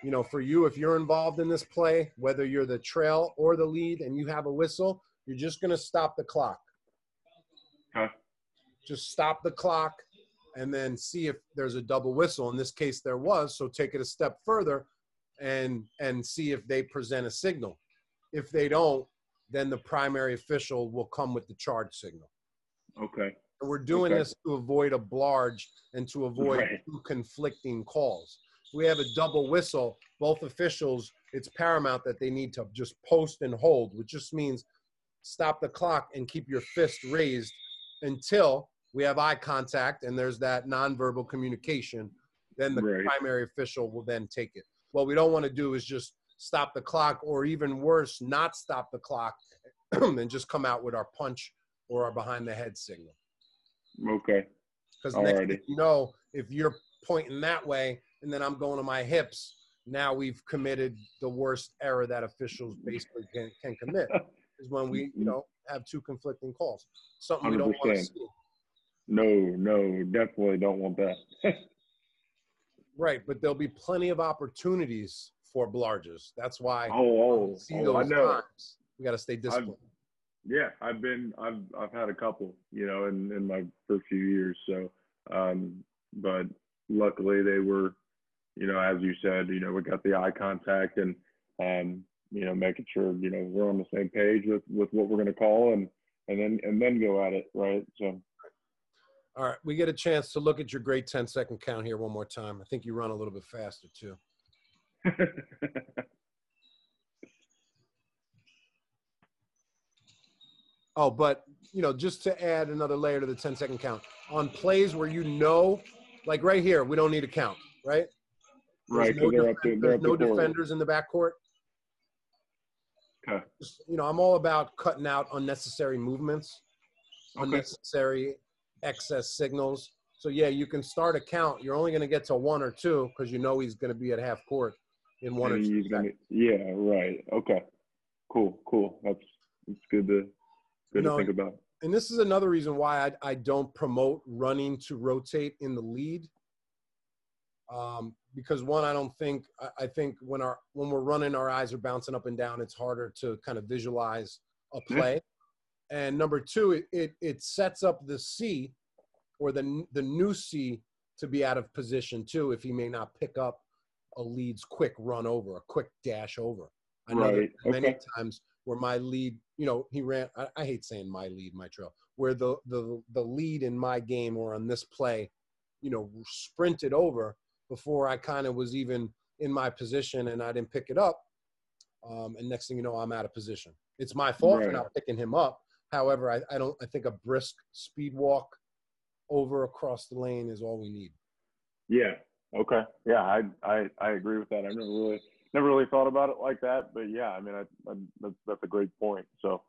you know, for you, if you're involved in this play, whether you're the trail or the lead and you have a whistle, you're just going to stop the clock. Okay. Just stop the clock and then see if there's a double whistle. In this case, there was. So take it a step further and and see if they present a signal. If they don't, then the primary official will come with the charge signal. Okay. And we're doing Okay. this to avoid a blarge and to avoid Right. two conflicting calls. We have a double whistle. Both officials, it's paramount that they need to just post and hold, which just means stop the clock and keep your fist raised until we have eye contact and there's that nonverbal communication. Then the Right. primary official will then take it. What we don't want to do is just stop the clock, or even worse, not stop the clock *clears throat* and just come out with our punch or our behind the head signal. Okay. Because next thing you know, if you're pointing that way and then I'm going to my hips, now we've committed the worst error that officials basically can, can commit *laughs* is when we, you know, have two conflicting calls. Something we don't want to see. No, no, definitely don't want that. *laughs* Right, but there'll be plenty of opportunities for blarges. That's why oh, oh, see oh, I know. times. We got to stay disciplined. Yeah, I've been, I've, I've had a couple, you know, in, in my first few years. So, um, but luckily they were, you know, as you said, you know, we got the eye contact and, um, you know, making sure, you know, we're on the same page with, with what we're going to call and, and then, and then go at it. Right. So, All right, we get a chance to look at your great 10 second count here one more time. I think you run a little bit faster too. *laughs* Oh, but you know, just to add another layer to the 10 second count on plays where you know, like right here, we don't need a count, right? There's right. no to, there's no defenders in the backcourt. Okay. Just, you know, I'm all about cutting out unnecessary movements, Okay. unnecessary excess signals. So yeah, you can start a count. You're only going to get to one or two because you know he's going to be at half court in one or And two gonna- yeah. Right. Okay. Cool. Cool. That's, it's good to, good know, to think about. and this is another reason why I, I don't promote running to rotate in the lead. Um, because one, I don't think I, I think when our when we're running, our eyes are bouncing up and down. It's harder to kind of visualize a Yeah. play. And number two, it, it it sets up the C or the the new C to be out of position too if he may not pick up a lead's quick run over, a quick dash over. I know Right, many okay. times where my lead, you know, he ran. I, I hate saying my lead, my trail, where the the the lead in my game or on this play, you know, sprinted over before I kind of was even in my position and I didn't pick it up. Um, and next thing you know, I'm out of position. It's my fault for not picking him up. However, I, I don't. I think a brisk speed walk over across the lane is all we need. Yeah. Okay. Yeah, I I I agree with that. I never really never really thought about it like that, but yeah, I mean, I, I, that's that's a great point. So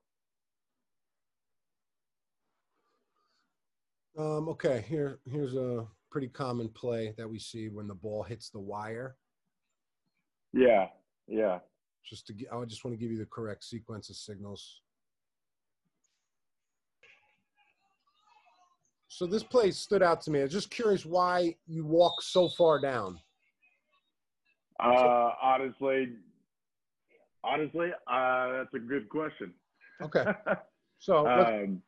Um, okay, here here's a pretty common play that we see when the ball hits the wire. yeah, yeah. Just to, I just want to give you the correct sequence of signals. So this play stood out to me. I was just curious why you walk so far down. Uh, honestly, honestly, uh, that's a good question. Okay, *laughs* so um,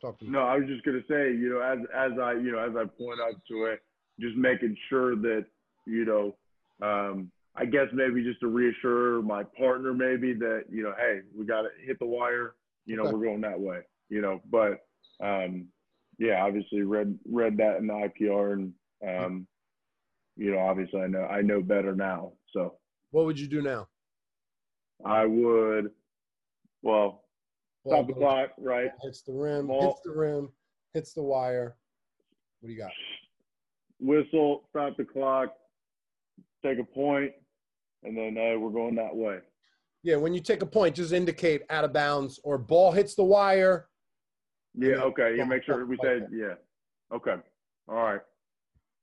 talk to me. no, I was just gonna say, you know, as as I you know as I point out to it, just making sure that you know, um, I guess maybe just to reassure my partner, maybe that you know, hey, we got to hit the wire. You know, Okay. we're going that way. You know, but um, yeah, obviously read read that in the IPR, and um, you know, obviously I know I know better now. So What would you do now? I would, well, stop the clock, right? hits the rim, Ball- hits the rim, hits the wire. What do you got? Whistle, stop the clock, take a point, and then hey, we're going that way. Yeah, when you take a point, just indicate out of bounds or ball hits the wire. Yeah. Okay. Yeah. Make sure we said yeah. Okay. All right.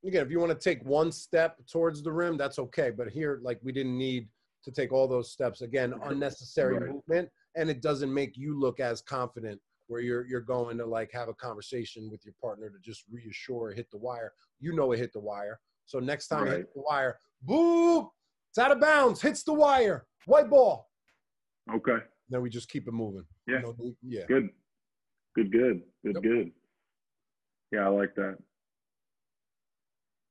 Again, if you want to take one step towards the rim, that's okay. But here, like, we didn't need to take all those steps. Again, unnecessary Right. movement, and it doesn't make you look as confident where you're you're going to like have a conversation with your partner to just reassure hit the wire. You know it hit the wire. So next time it hits the wire, boop, it's out of bounds, hits the wire, white ball. Okay. Then we just keep it moving. Yeah. No need- yeah. Good. Good. Good. Good. Yep. Good. Yeah, I like that.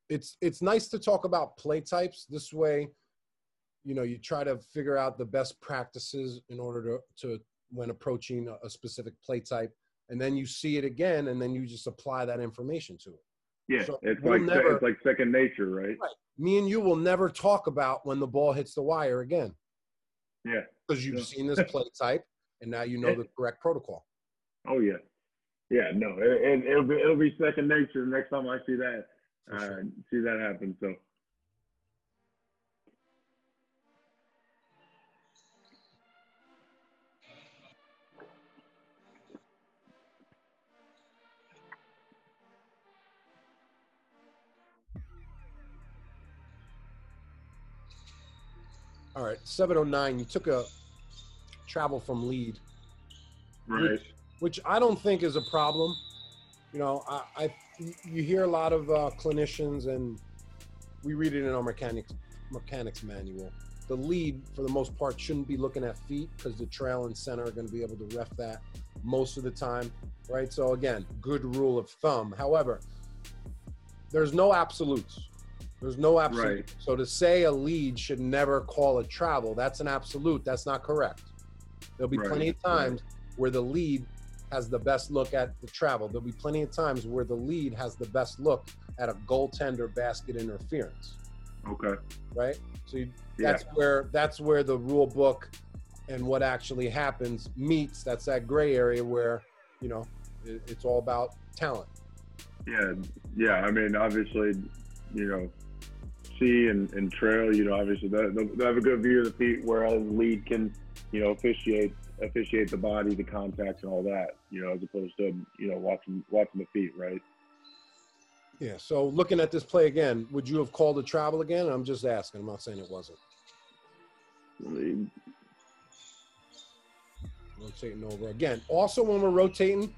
It's it's nice to talk about play types this way you know you try to figure out the best practices in order to to when approaching a, a specific play type and then you see it again and then you just apply that information to it Yeah, So it's we'll like never- it's like second nature, right? me and you will never talk about when the ball hits the wire again Yeah. because you've Yeah. seen this play type and now you know the correct protocol Oh yeah. Yeah. No, it, it, it'll be it'll be second nature the next time I see that uh, sure. see that happen. So all right 709 you took a travel from lead right. which, which I don't think is a problem. You know, I, I you hear a lot of uh, clinicians, and we read it in our mechanics mechanics manual. The lead, for the most part, shouldn't be looking at feet because the trail and center are going to be able to ref that most of the time, right? So again, good rule of thumb. However, there's no absolutes. There's no absolute. Right. So to say a lead should never call a travel, that's an absolute. That's not correct. There'll be Right, plenty of right. times where the lead has the best look at the travel. There'll be plenty of times where the lead has the best look at a goaltender basket interference, Okay. right? So you, Yeah. that's where that's where the rule book and what actually happens meets. That's that gray area where you know it, it's all about talent. Yeah. Yeah. I mean, obviously, you know, C and, and trail. You know, obviously they have a good view of the feet, whereas lead can, you know, officiate officiate the body, the contacts, and all that. You know, as opposed to you know watching watching the feet, right? Yeah. So looking at this play again, would you have called a travel again? I'm just asking. I'm not saying it wasn't. rotating over again. Also, when we're rotating,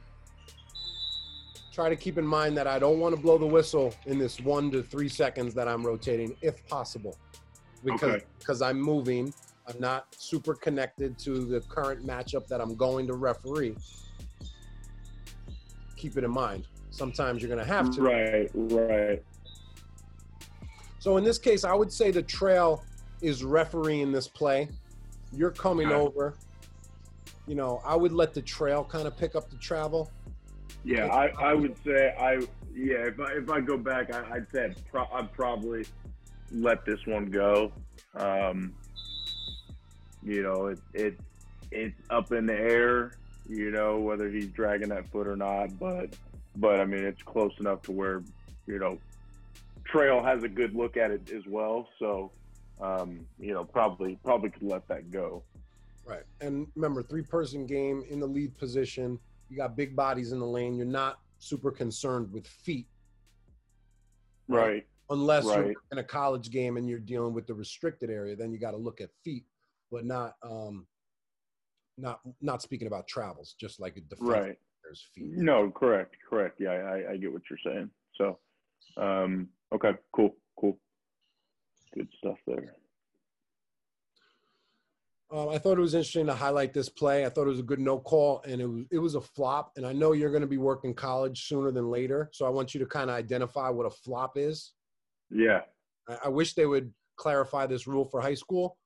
try to keep in mind that I don't want to blow the whistle in this one to three seconds that I'm rotating, if possible, because Okay. because I'm moving. I'm not super connected to the current matchup that I'm going to referee. Keep it in mind. Sometimes you're going to have to. Right. Right. So in this case, I would say the trail is refereeing this play. You're coming over. You know, I would let the trail kind of pick up the travel. Yeah, I, I would say I yeah if I if I go back I, I'd say I'd, pro- I'd probably let this one go. Um, you know it it it's up in the air. You know whether he's dragging that foot or not, but but I mean it's close enough to where you know Trail has a good look at it as well. So um, you know probably probably could let that go. Right. And remember, three person game in the lead position. You got big bodies in the lane. You're not super concerned with feet Right. unless you're in a college game and you're dealing with the restricted area. Then you got to look at feet, but not um, not not speaking about travels. Just like a defense Right. feet. No, correct, correct. Yeah, I, I get what you're saying. So, um, okay, cool, cool, good stuff there. Um, I thought it was interesting to highlight this play. I thought it was a good no call, and it was it was a flop. And I know you're going to be working college sooner than later, so I want you to kind of identify what a flop is. Yeah. I, I wish they would clarify this rule for high school.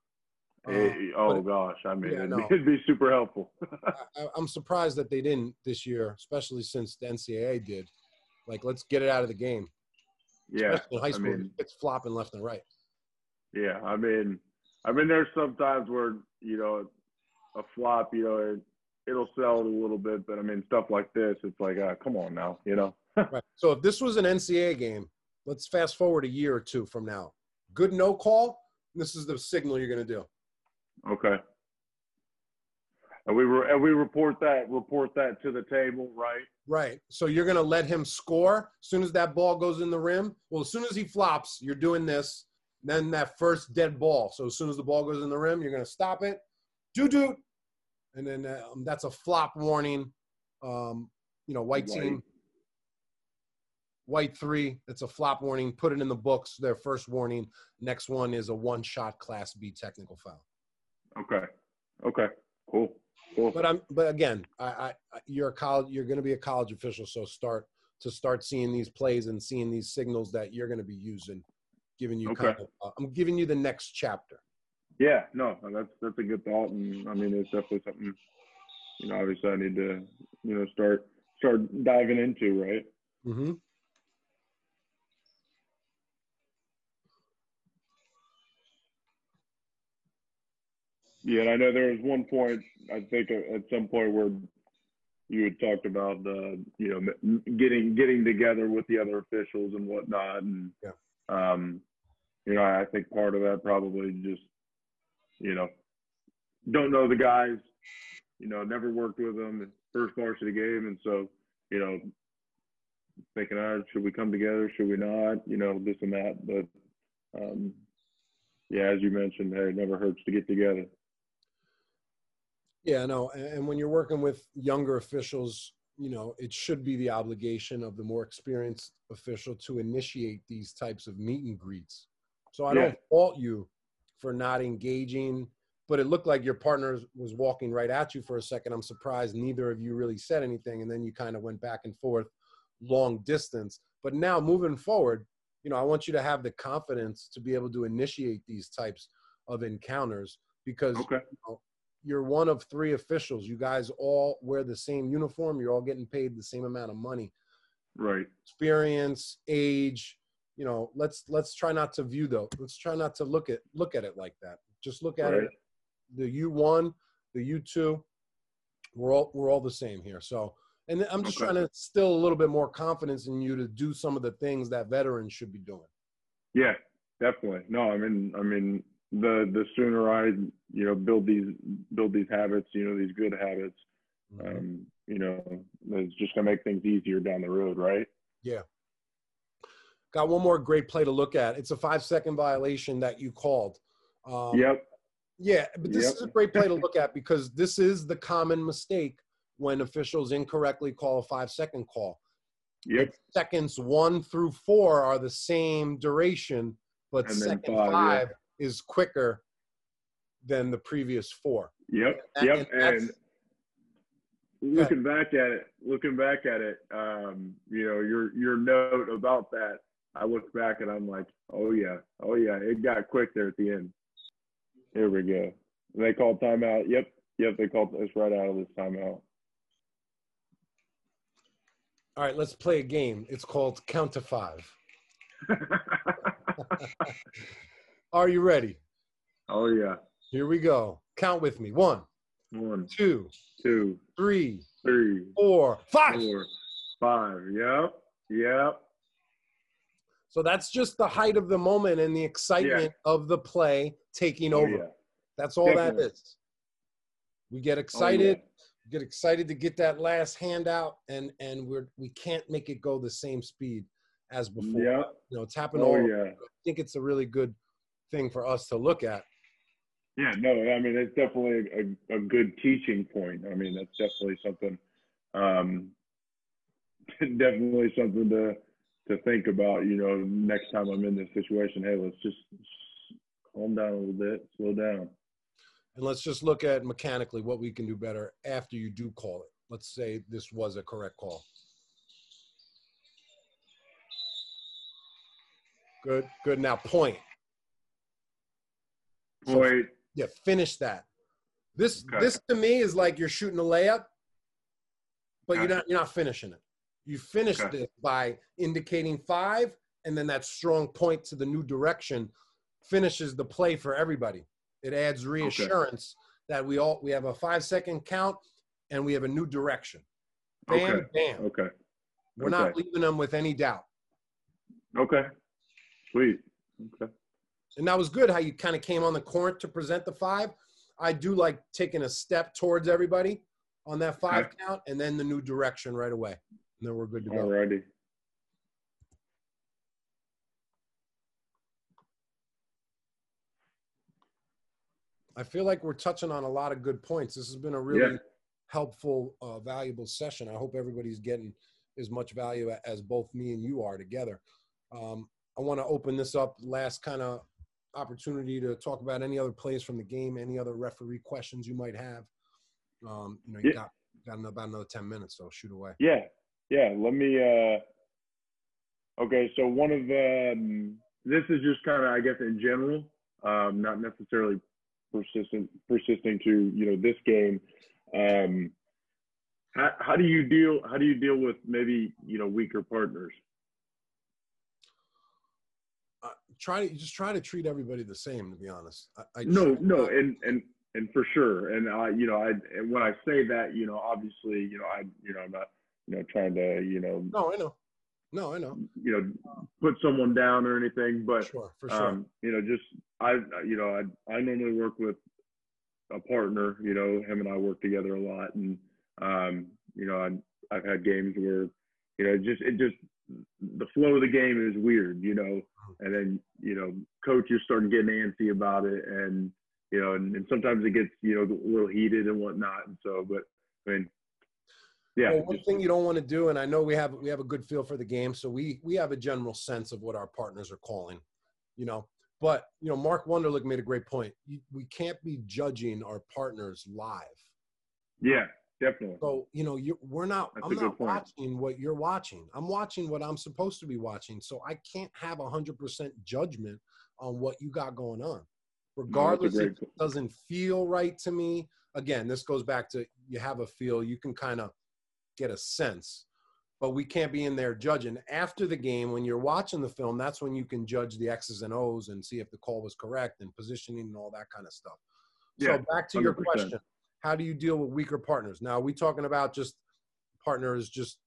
Uh, Eh, oh but gosh, I mean, yeah, it'd, no. be, *laughs* it'd be super helpful. *laughs* I, I'm surprised that they didn't this year, especially since the NCAA did. Like, let's get it out of the game. yeah, Especially in high I school, mean- it's flopping left and right. yeah. I mean, I mean, there's sometimes where you know, a flop, you know, it, it'll sell it a little bit, but I mean, stuff like this, it's like, uh, come on now, you know. *laughs* Right. So if this was an NCAA game, let's fast forward a year or two from now. Good no call. This is the signal you're going to do. Okay. and we were and we report that report that to the table, right? Right. So you're gonna let him score as soon as that ball goes in the rim. Well, as soon as he flops, you're doing this. Then that first dead ball. So as soon as the ball goes in the rim, you're gonna stop it, do do, and then um, that's a flop warning. Um, you know, white, White. team, white three. It's a flop warning. Put it in the books. Their first warning. Next one is a one shot Class B technical foul. Okay. Okay. Cool. Cool. But I'm. But again, I, I you're a college. You're going to be a college official, so start to start seeing these plays and seeing these signals that you're going to be using. Giving you, Okay. kind of, uh, I'm giving you the next chapter. Yeah, no, that's that's a good thought, and I mean it's definitely something. You know, obviously I need to, you know, start start diving into, right? Mm-hmm. Yeah, and I know there was one point I think at at some point where you had talked about the, you know, getting getting together with the other officials and whatnot, and Yeah. um, you know, I think part of that probably just, you know, don't know the guys, you know, never worked with them, first varsity game, and so, you know, thinking, ah, should we come together? Should we not? You know, this and that, but. Um, yeah, as you mentioned, hey, it never hurts to get together. Yeah, no, and, and when you're working with younger officials, you know, it should be the obligation of the more experienced official to initiate these types of meet and greets. So I Yeah. don't fault you for not engaging, but it looked like your partner was walking right at you for a second. I'm surprised neither of you really said anything, and then you kind of went back and forth long distance. But now moving forward, you know, I want you to have the confidence to be able to initiate these types of encounters because Okay. You're one of three officials. You guys all wear the same uniform. You're all getting paid the same amount of money. Right. Experience, age, you know, let's let's try not to view though. Let's try not to look at look at it like that. Just look at Right. it. The U one, the U two, we're all we're all the same here. So and I'm just Okay. trying to still a little bit more confidence in you to do some of the things that veterans should be doing. Yeah, definitely. No, I mean, I mean, the the sooner I, you know, build these build these habits, you know, these good habits, um, you know, it's just gonna make things easier down the road, right? Yeah. Got one more great play to look at. It's a five second violation that you called. Um, yep. Yeah, but this Yep. is a great play to look at because this is the common mistake when officials incorrectly call a five second call. Yep. Seconds one through four are the same duration, but And second five, five, yeah. is quicker than the previous four. Yep. And- Yep. and And looking back at it, looking back at it, um, you know, your your note about that, I look back and I'm like, oh yeah, oh yeah, it got quick there at the end. Here we go. They called timeout. Yep. Yep. They called us right out of this timeout. All right, let's play a game. It's called Count to Five. *laughs* Are you ready? oh yeah. Here we go. Count with me. One, One, two, two, three, three, four, five. four, five. Yep. Yep. So that's just the height of the moment and the excitement of the play taking Oh, over. yeah. That's all that Definitely. is. We get Oh, excited, yeah. get excited to get that last handout, and and we're we can't make it go the same speed as before. Yep. You know, it's happened Oh all. yeah. I think it's a really good thing for us to look at. Yeah, no, I mean it's definitely a, a good teaching point. I mean that's definitely something, um, *laughs* definitely something to to think about. You know, next time I'm in this situation, hey, let's just calm down a little bit, slow down. And let's just look at mechanically what we can do better after you do call it. Let's say this was a correct call. Good, good. Now point. So- Point. Yeah, finish that. This Okay. this to me is like you're shooting a layup, but you're not you're not finishing it. You finish Okay. this by indicating five, and then that strong point to the new direction finishes the play for everybody. It adds reassurance that we all we have a five second count and we have a new direction. Bam, Okay. bam. Okay. We're not leaving them with any doubt. Okay. Sweet. Okay. And that was good how you kind of came on the court to present the five. I do like taking a step towards everybody on that five okay. count, and then the new direction right away, and then we're good to go. Alrighty. I feel like we're touching on a lot of good points. This has been a really yeah. helpful, uh, valuable session. I hope everybody's getting as much value as both me and you are together. Um, I want to open this up, last kind of opportunity to talk about any other plays from the game, any other referee questions you might have. Um, you know, you yeah. got got about another ten minutes, so shoot away. Yeah, yeah. Let me. Uh, okay, so one of the um, this is just kind of, I guess, in general, um, not necessarily persistent persisting to you know this game. Um, how, how do you deal? How do you deal with maybe you know weaker partners? Uh, try to just try to treat everybody the same. To be honest, I, I no, no, and and and for sure. And I, you know, I and when I say that, you know, obviously, you know, I, you know, I'm not, you know, trying to, you know. No, I know. No, I know. You know, put someone down or anything, but sure, for sure. Um, you know, just I, you know, I I normally work with a partner. You know, him and I work together a lot, and um, you know, I, I've had games where, you know, just it just the flow of the game is weird, you know, and then you know, coaches starting getting antsy about it, and you know, and, and sometimes it gets you know a little heated and whatnot, and so, but I mean, yeah. Well, one thing you don't want to do, and I know we have we have a good feel for the game, so we we have a general sense of what our partners are calling, you know. But you know, Mark Wunderlich made a great point. You, we can't be judging our partners live. Yeah, definitely. So you know, you we're not. That's I'm not watching what you're watching. I'm watching what I'm supposed to be watching. So I can't have a hundred percent judgment on what you got going on, regardless no, if it doesn't feel right to me. Again, this goes back to you have a feel. You can kind of get a sense but we can't be in there judging after the game when you're watching the film that's when you can judge the x's and o's and see if the call was correct and positioning and all that kind of stuff yeah, so back to 100%. your question how do you deal with weaker partners? Now are we talking about just partners just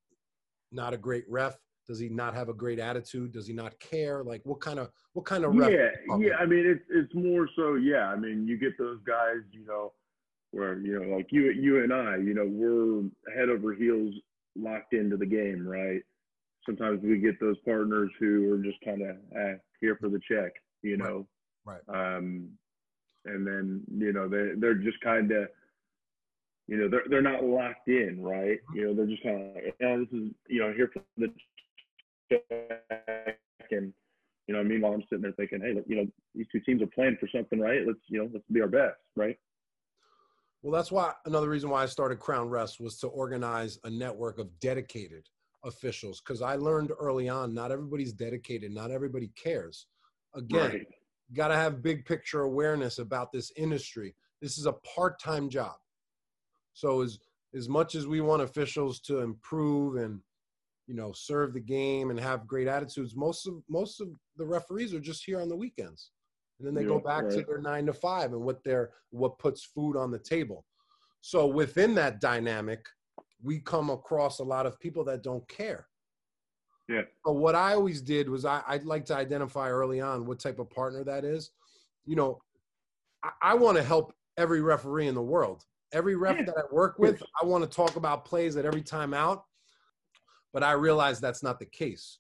not a great ref. Does he not have a great attitude? Does he not care? Like what kind of what kind of ref yeah yeah i mean it's it's more so yeah i mean you get those guys you know where you know like you you and I you know we're head over heels locked into the game right? Sometimes we get those partners who are just kind of eh, here for the check you know? right, right. um and then you know they they're just kind of you know they're they're not locked in right mm-hmm. you know they're just kind of like oh this is you know here for the check and you know meanwhile I'm sitting there thinking hey you know these two teams are playing for something right let's you know let's be our best right well, that's why another reason why I started Crown Refs was to organize a network of dedicated officials because I learned early on not everybody's dedicated, not everybody cares. Again, right. got to have big picture awareness about this industry. This is a part-time job. So as as much as we want officials to improve and you know serve the game and have great attitudes, most of most of the referees are just here on the weekends. And then they yeah, go back right. to their nine to five and what their what puts food on the table. So within that dynamic we come across a lot of people that don't care. Yeah. But what i always did was I, i'd like to identify early on what type of partner that is. You know i, I want to help every referee in the world every ref that i work with i want to talk about plays at every time out but i realize that's not the case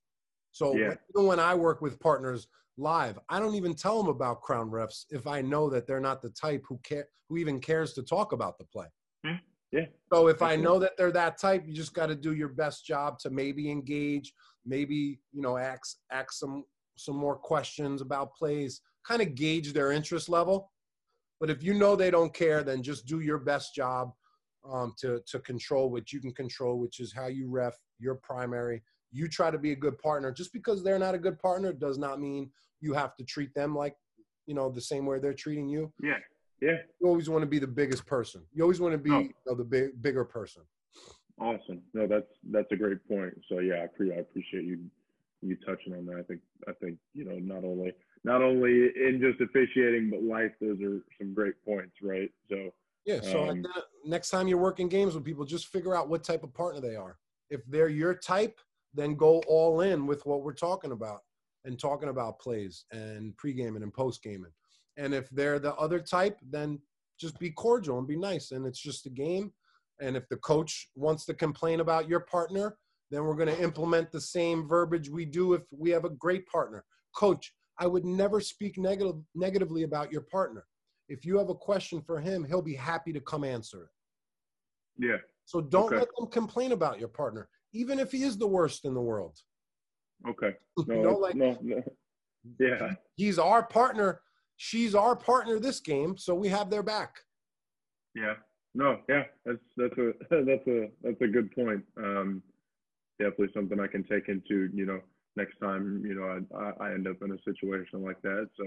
so yeah. even when i work with partners live. I don't even tell them about crown refs if I know that they're not the type who care who even cares to talk about the play. Hmm. Yeah. So if I know that they're that type, you just got to do your best job to maybe engage, maybe you know ask ask some some more questions about plays, kind of gauge their interest level. But if you know they don't care, then just do your best job um, to to control what you can control, which is how you ref your primary. You try to be a good partner. Just because they're not a good partner does not mean you have to treat them like you know the same way they're treating you. Yeah. Yeah. You always want to be the biggest person. You always want to be oh. you know, the big, bigger person. Awesome. No that's that's a great point. So yeah i, pre- I appreciate you you touching on that. I think i think you know not only not only in just officiating but life those are some great points right so yeah so um, next time you're working games with people just figure out what type of partner they are if they're your type then go all in with what we're talking about and talking about plays and pre-gaming and post-gaming. And if they're the other type, then just be cordial and be nice. And it's just a game. And if the coach wants to complain about your partner, then we're going to implement the same verbiage we do if we have a great partner. Coach, I would never speak negative, negatively about your partner. If you have a question for him, he'll be happy to come answer it. Yeah. So don't Okay. let them complain about your partner, even if he is the worst in the world. Okay. You No, know, like no, no. *laughs* Yeah. he's our partner. She's our partner this game, so we have their back. Yeah. No, yeah, that's that's a *laughs* that's a that's a good point. Um, definitely something I can take into you know next time you know I I, end up in a situation like that. So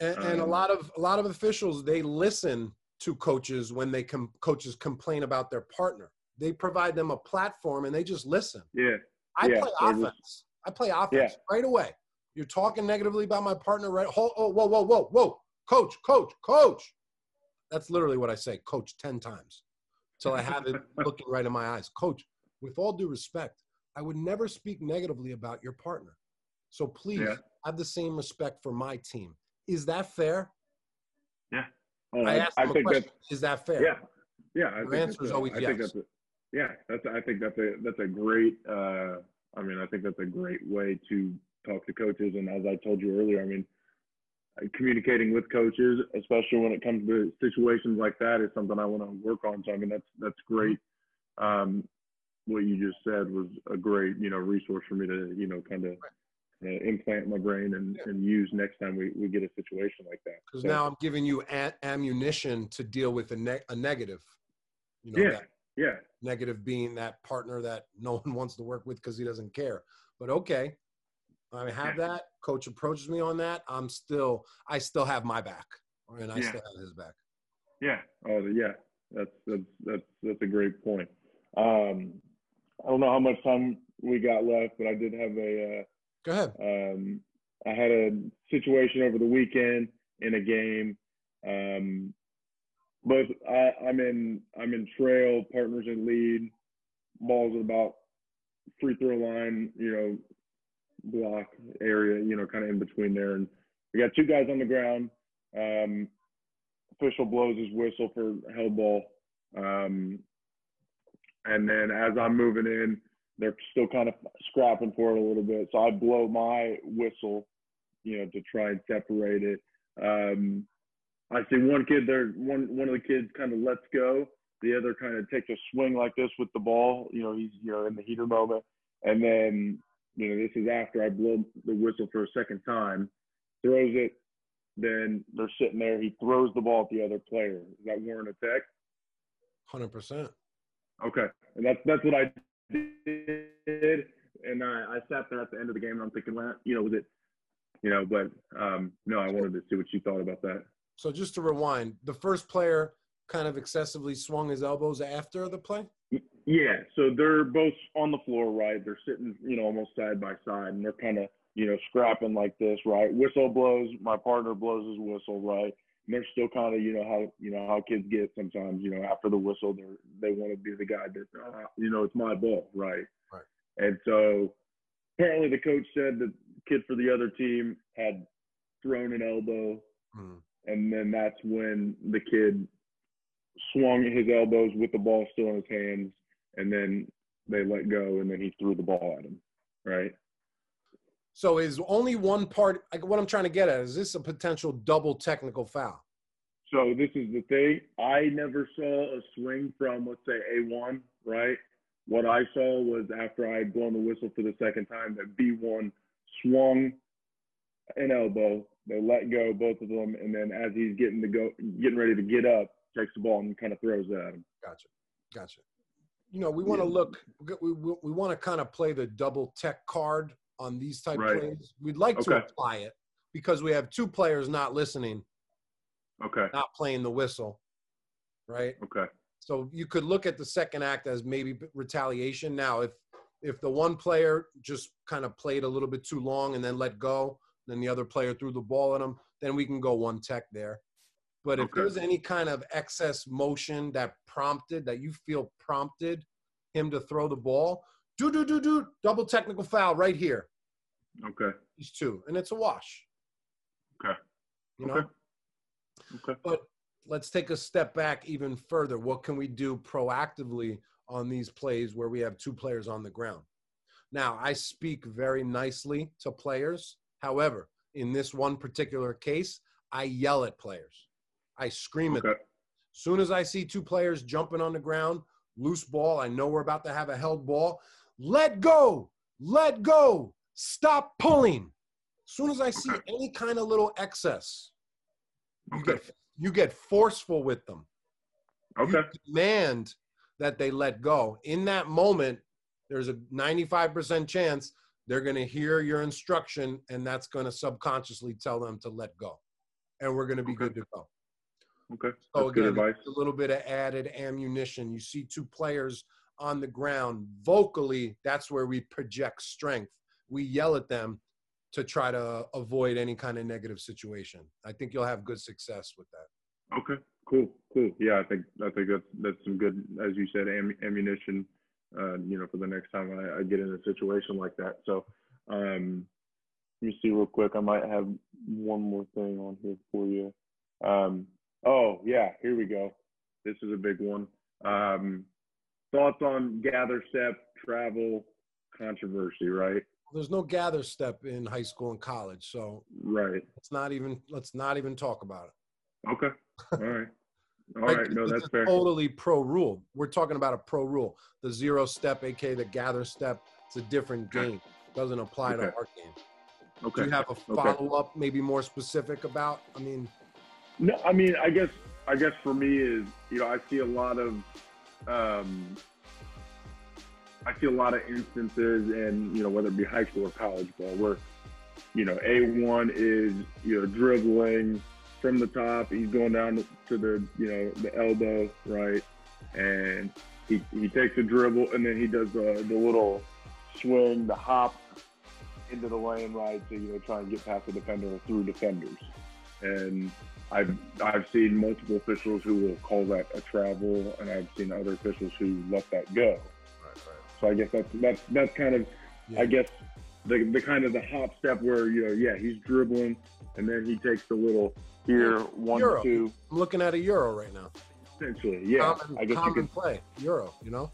And, and a Um, lot of a lot of officials they listen to coaches when they com- coaches complain about their partner. They provide them a platform and they just listen. yeah, I Yeah, play they're just- offense. I play offense right away. You're talking negatively about my partner, right? Oh, oh, whoa, whoa, whoa, whoa, coach, coach, coach. That's literally what I say, coach, ten times, till I have it *laughs* looking right in my eyes. Coach, with all due respect, I would never speak negatively about your partner. So please Yeah. have the same respect for my team. Is that fair? oh, I asked I a think question. that's Is that fair? yeah, yeah. I Your think answer is always I think yes. that's a, yeah, that's I think that's a that's a great. Uh, I mean, I think that's a great way to talk to coaches. And as I told you earlier, I mean, communicating with coaches, especially when it comes to situations like that, is something I want to work on. So I mean, that's that's great. Um, what you just said was a great, you know, resource for me to, you know, kind of uh, implant in my brain and, Yeah. and use next time we, we get a situation like that. Because So, now I'm giving you a- ammunition to deal with a, ne- a negative. You know, yeah, that yeah, negative being that partner that *laughs* no one wants to work with because he doesn't care. But okay, I have that. Coach approaches me on that. I'm still, I still have my back, and I Yeah. still have his back. yeah. Oh, yeah. That's that's that's that's a great point. Um, I don't know how much time we got left, but I did have a. Uh, Go ahead. Um, I had a situation over the weekend in a game. Um, but I, I'm in I'm in trail, partners in lead, balls at about free throw line, you know, block area, you know, kind of in between there. And we got two guys on the ground. Um, official blows his whistle for held ball. Um, and then as I'm moving in, they're still kind of scrapping for it a little bit. So I blow my whistle, you know, to try and separate it. Um, I see one kid there, one one of the kids kind of lets go. The other kind of takes a swing like this with the ball. You know, he's you know in the heater moment, and then you know this is after I blow the whistle for a second time, throws it. Then they're sitting there. He throws the ball at the other player. Is that warrant a tech? Hundred percent. Okay, and that's that's what I did, and I, I sat there at the end of the game, and I'm thinking, well, you know, was it, you know, but um, no, I wanted to see what you thought about that. So just to rewind, the first player kind of excessively swung his elbows after the play. Yeah, so they're both on the floor, right? They're sitting, you know, almost side by side, and they're kind of, you know, scrapping like this, right? Whistle blows, my partner blows his whistle, right? And they're still kind of, you know, how you know how kids get sometimes, you know, after the whistle, they are they want to be the guy that, you know, it's my ball, right? Right. And so apparently the coach said the kid for the other team had thrown an elbow, Hmm. and then that's when the kid swung his elbows with the ball still in his hands, and then they let go, and then he threw the ball at him, right? So is only one part. Like what I'm trying to get at is this a potential double technical foul? So this is the thing. I never saw a swing from let's say A1, right? What I saw was after I had blown the whistle for the second time that B1 swung an elbow. They let go, both of them, and then as he's getting to go, getting ready to get up, takes the ball and kind of throws it at him. Gotcha. Gotcha. You know, we want to Yeah. look, we, we, we want to kind of play the double tech card on these type Right. plays. We'd like to apply it because we have two players not listening, Okay. not playing the whistle, right? Okay. So you could look at the second act as maybe retaliation. Now, if if the one player just kind of played a little bit too long and then let go, then the other player threw the ball at him, then we can go one tech there. But if Okay. there's any kind of excess motion that prompted that you feel prompted him to throw the ball, do do do do double technical foul right here. Okay. These two, and it's a wash. Okay. You know. Okay. Okay. But let's take a step back even further. What can we do proactively on these plays where we have two players on the ground? Now, I speak very nicely to players. However, in this one particular case, I yell at players. I scream Okay. at them. As soon as I see two players jumping on the ground, loose ball, I know we're about to have a held ball. Let go, let go, stop pulling. As soon as I see Okay. any kind of little excess, you get you get forceful with them. Okay. You demand that they let go. In that moment, there's a 95% chance they're going to hear your instruction and that's going to subconsciously tell them to let go. And we're going to be Okay. good to go. Okay. So That's good again, advice. a little bit of added ammunition. You see two players on the ground vocally, that's where we project strength. We yell at them to try to avoid any kind of negative situation. I think you'll have good success with that. Okay. Cool. Cool. Yeah, I think I think that's that's some good, as you said, am, ammunition. Uh, you know, for the next time I, I get in a situation like that. So, um, let me see real quick. I might have one more thing on here for you. Um, oh yeah, here we go. This is a big one. Um, thoughts on gather step travel controversy, right? There's no gather step in high school and college, so Right. let's not even let's not even talk about it. Okay. All right. *laughs* All Like, right. No, that's fair. Totally pro rule. We're talking about a pro rule. The zero step, aka the gather step, it's a different Okay. game. Doesn't apply to our game. Okay. Do you have a follow up, maybe more specific about? I mean, No, I mean, I guess, I guess for me is, you know, I see a lot of, um, I see a lot of instances, and you know, whether it be high school or college ball, where, you know, a one is you know dribbling from the top, he's going down to the you know the elbow, right, and he he takes a dribble, and then he does the the little swing, the hop into the lane, right, to you know try and get past the defender or through defenders, and I've I've seen multiple officials who will call that a travel, and I've seen other officials who let that go. So I guess that's that's that's kind of yeah. I guess the the kind of the hop step where you know yeah he's dribbling and then he takes the little here one Euro. two I'm looking at a euro right now. essentially yeah common, I guess you common could play euro. You know,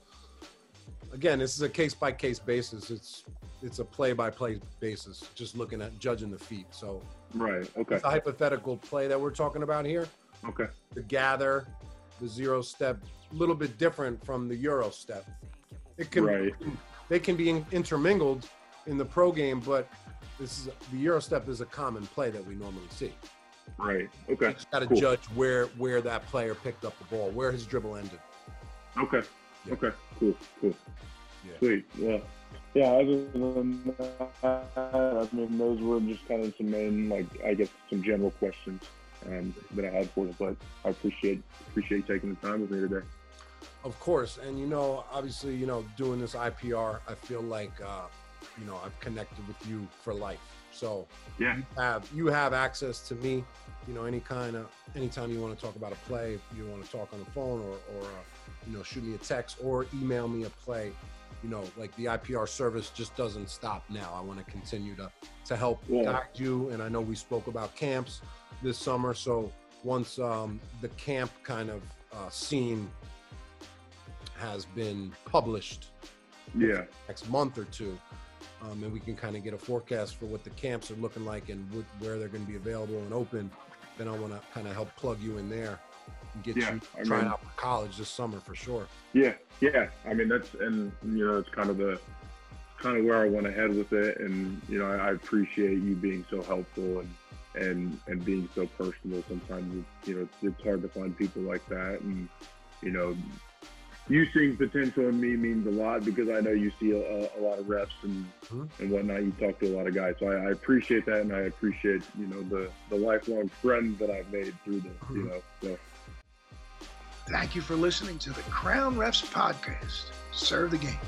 again, this is a case by case basis. It's it's a play by play basis. Just looking at judging the feet. So right okay the hypothetical play that we're talking about here, okay the gather, the zero step, a little bit different from the euro step. It can Right. they can be intermingled in the pro game, but this is the euro step is a common play that we normally see. right Okay. You just got to Cool. judge where where that player picked up the ball, where his dribble ended. okay Yeah. okay cool cool Yeah. sweet yeah yeah other than that I mean those were just kind of some main like I guess some general questions um, that I had for you but I appreciate appreciate taking the time with me today Of course, and you know, obviously, you know, doing this IPR, I feel like, uh, you know, I've connected with you for life. So yeah you have you have access to me. You know, any kind of anytime you want to talk about a play, if you want to talk on the phone or or uh, you know, shoot me a text or email me a play. You know, like the IPR service just doesn't stop now. I want to continue to to help Yeah. guide you, and I know we spoke about camps this summer. So once um, the camp kind of uh, scene has been published yeah next month or two, um, and we can kind of get a forecast for what the camps are looking like and wh- where they're going to be available and open, then I want to kind of help plug you in there and get Yeah, you I trying mean- out for college this summer for sure. Yeah, yeah. I mean, that's and you know, it's kind of the kind of where I went ahead with it, and you know, I, I appreciate you being so helpful and and and being so personal. Sometimes it's, you know, it's, it's hard to find people like that, and you know, you seeing potential in me means a lot because I know you see a, a lot of reps and Mhm. and whatnot. You talk to a lot of guys, so I, I appreciate that, and I appreciate you know the the lifelong friend that I've made through this. You Mhm. know, so Thank you for listening to the Crown Refs Podcast. Serve the game.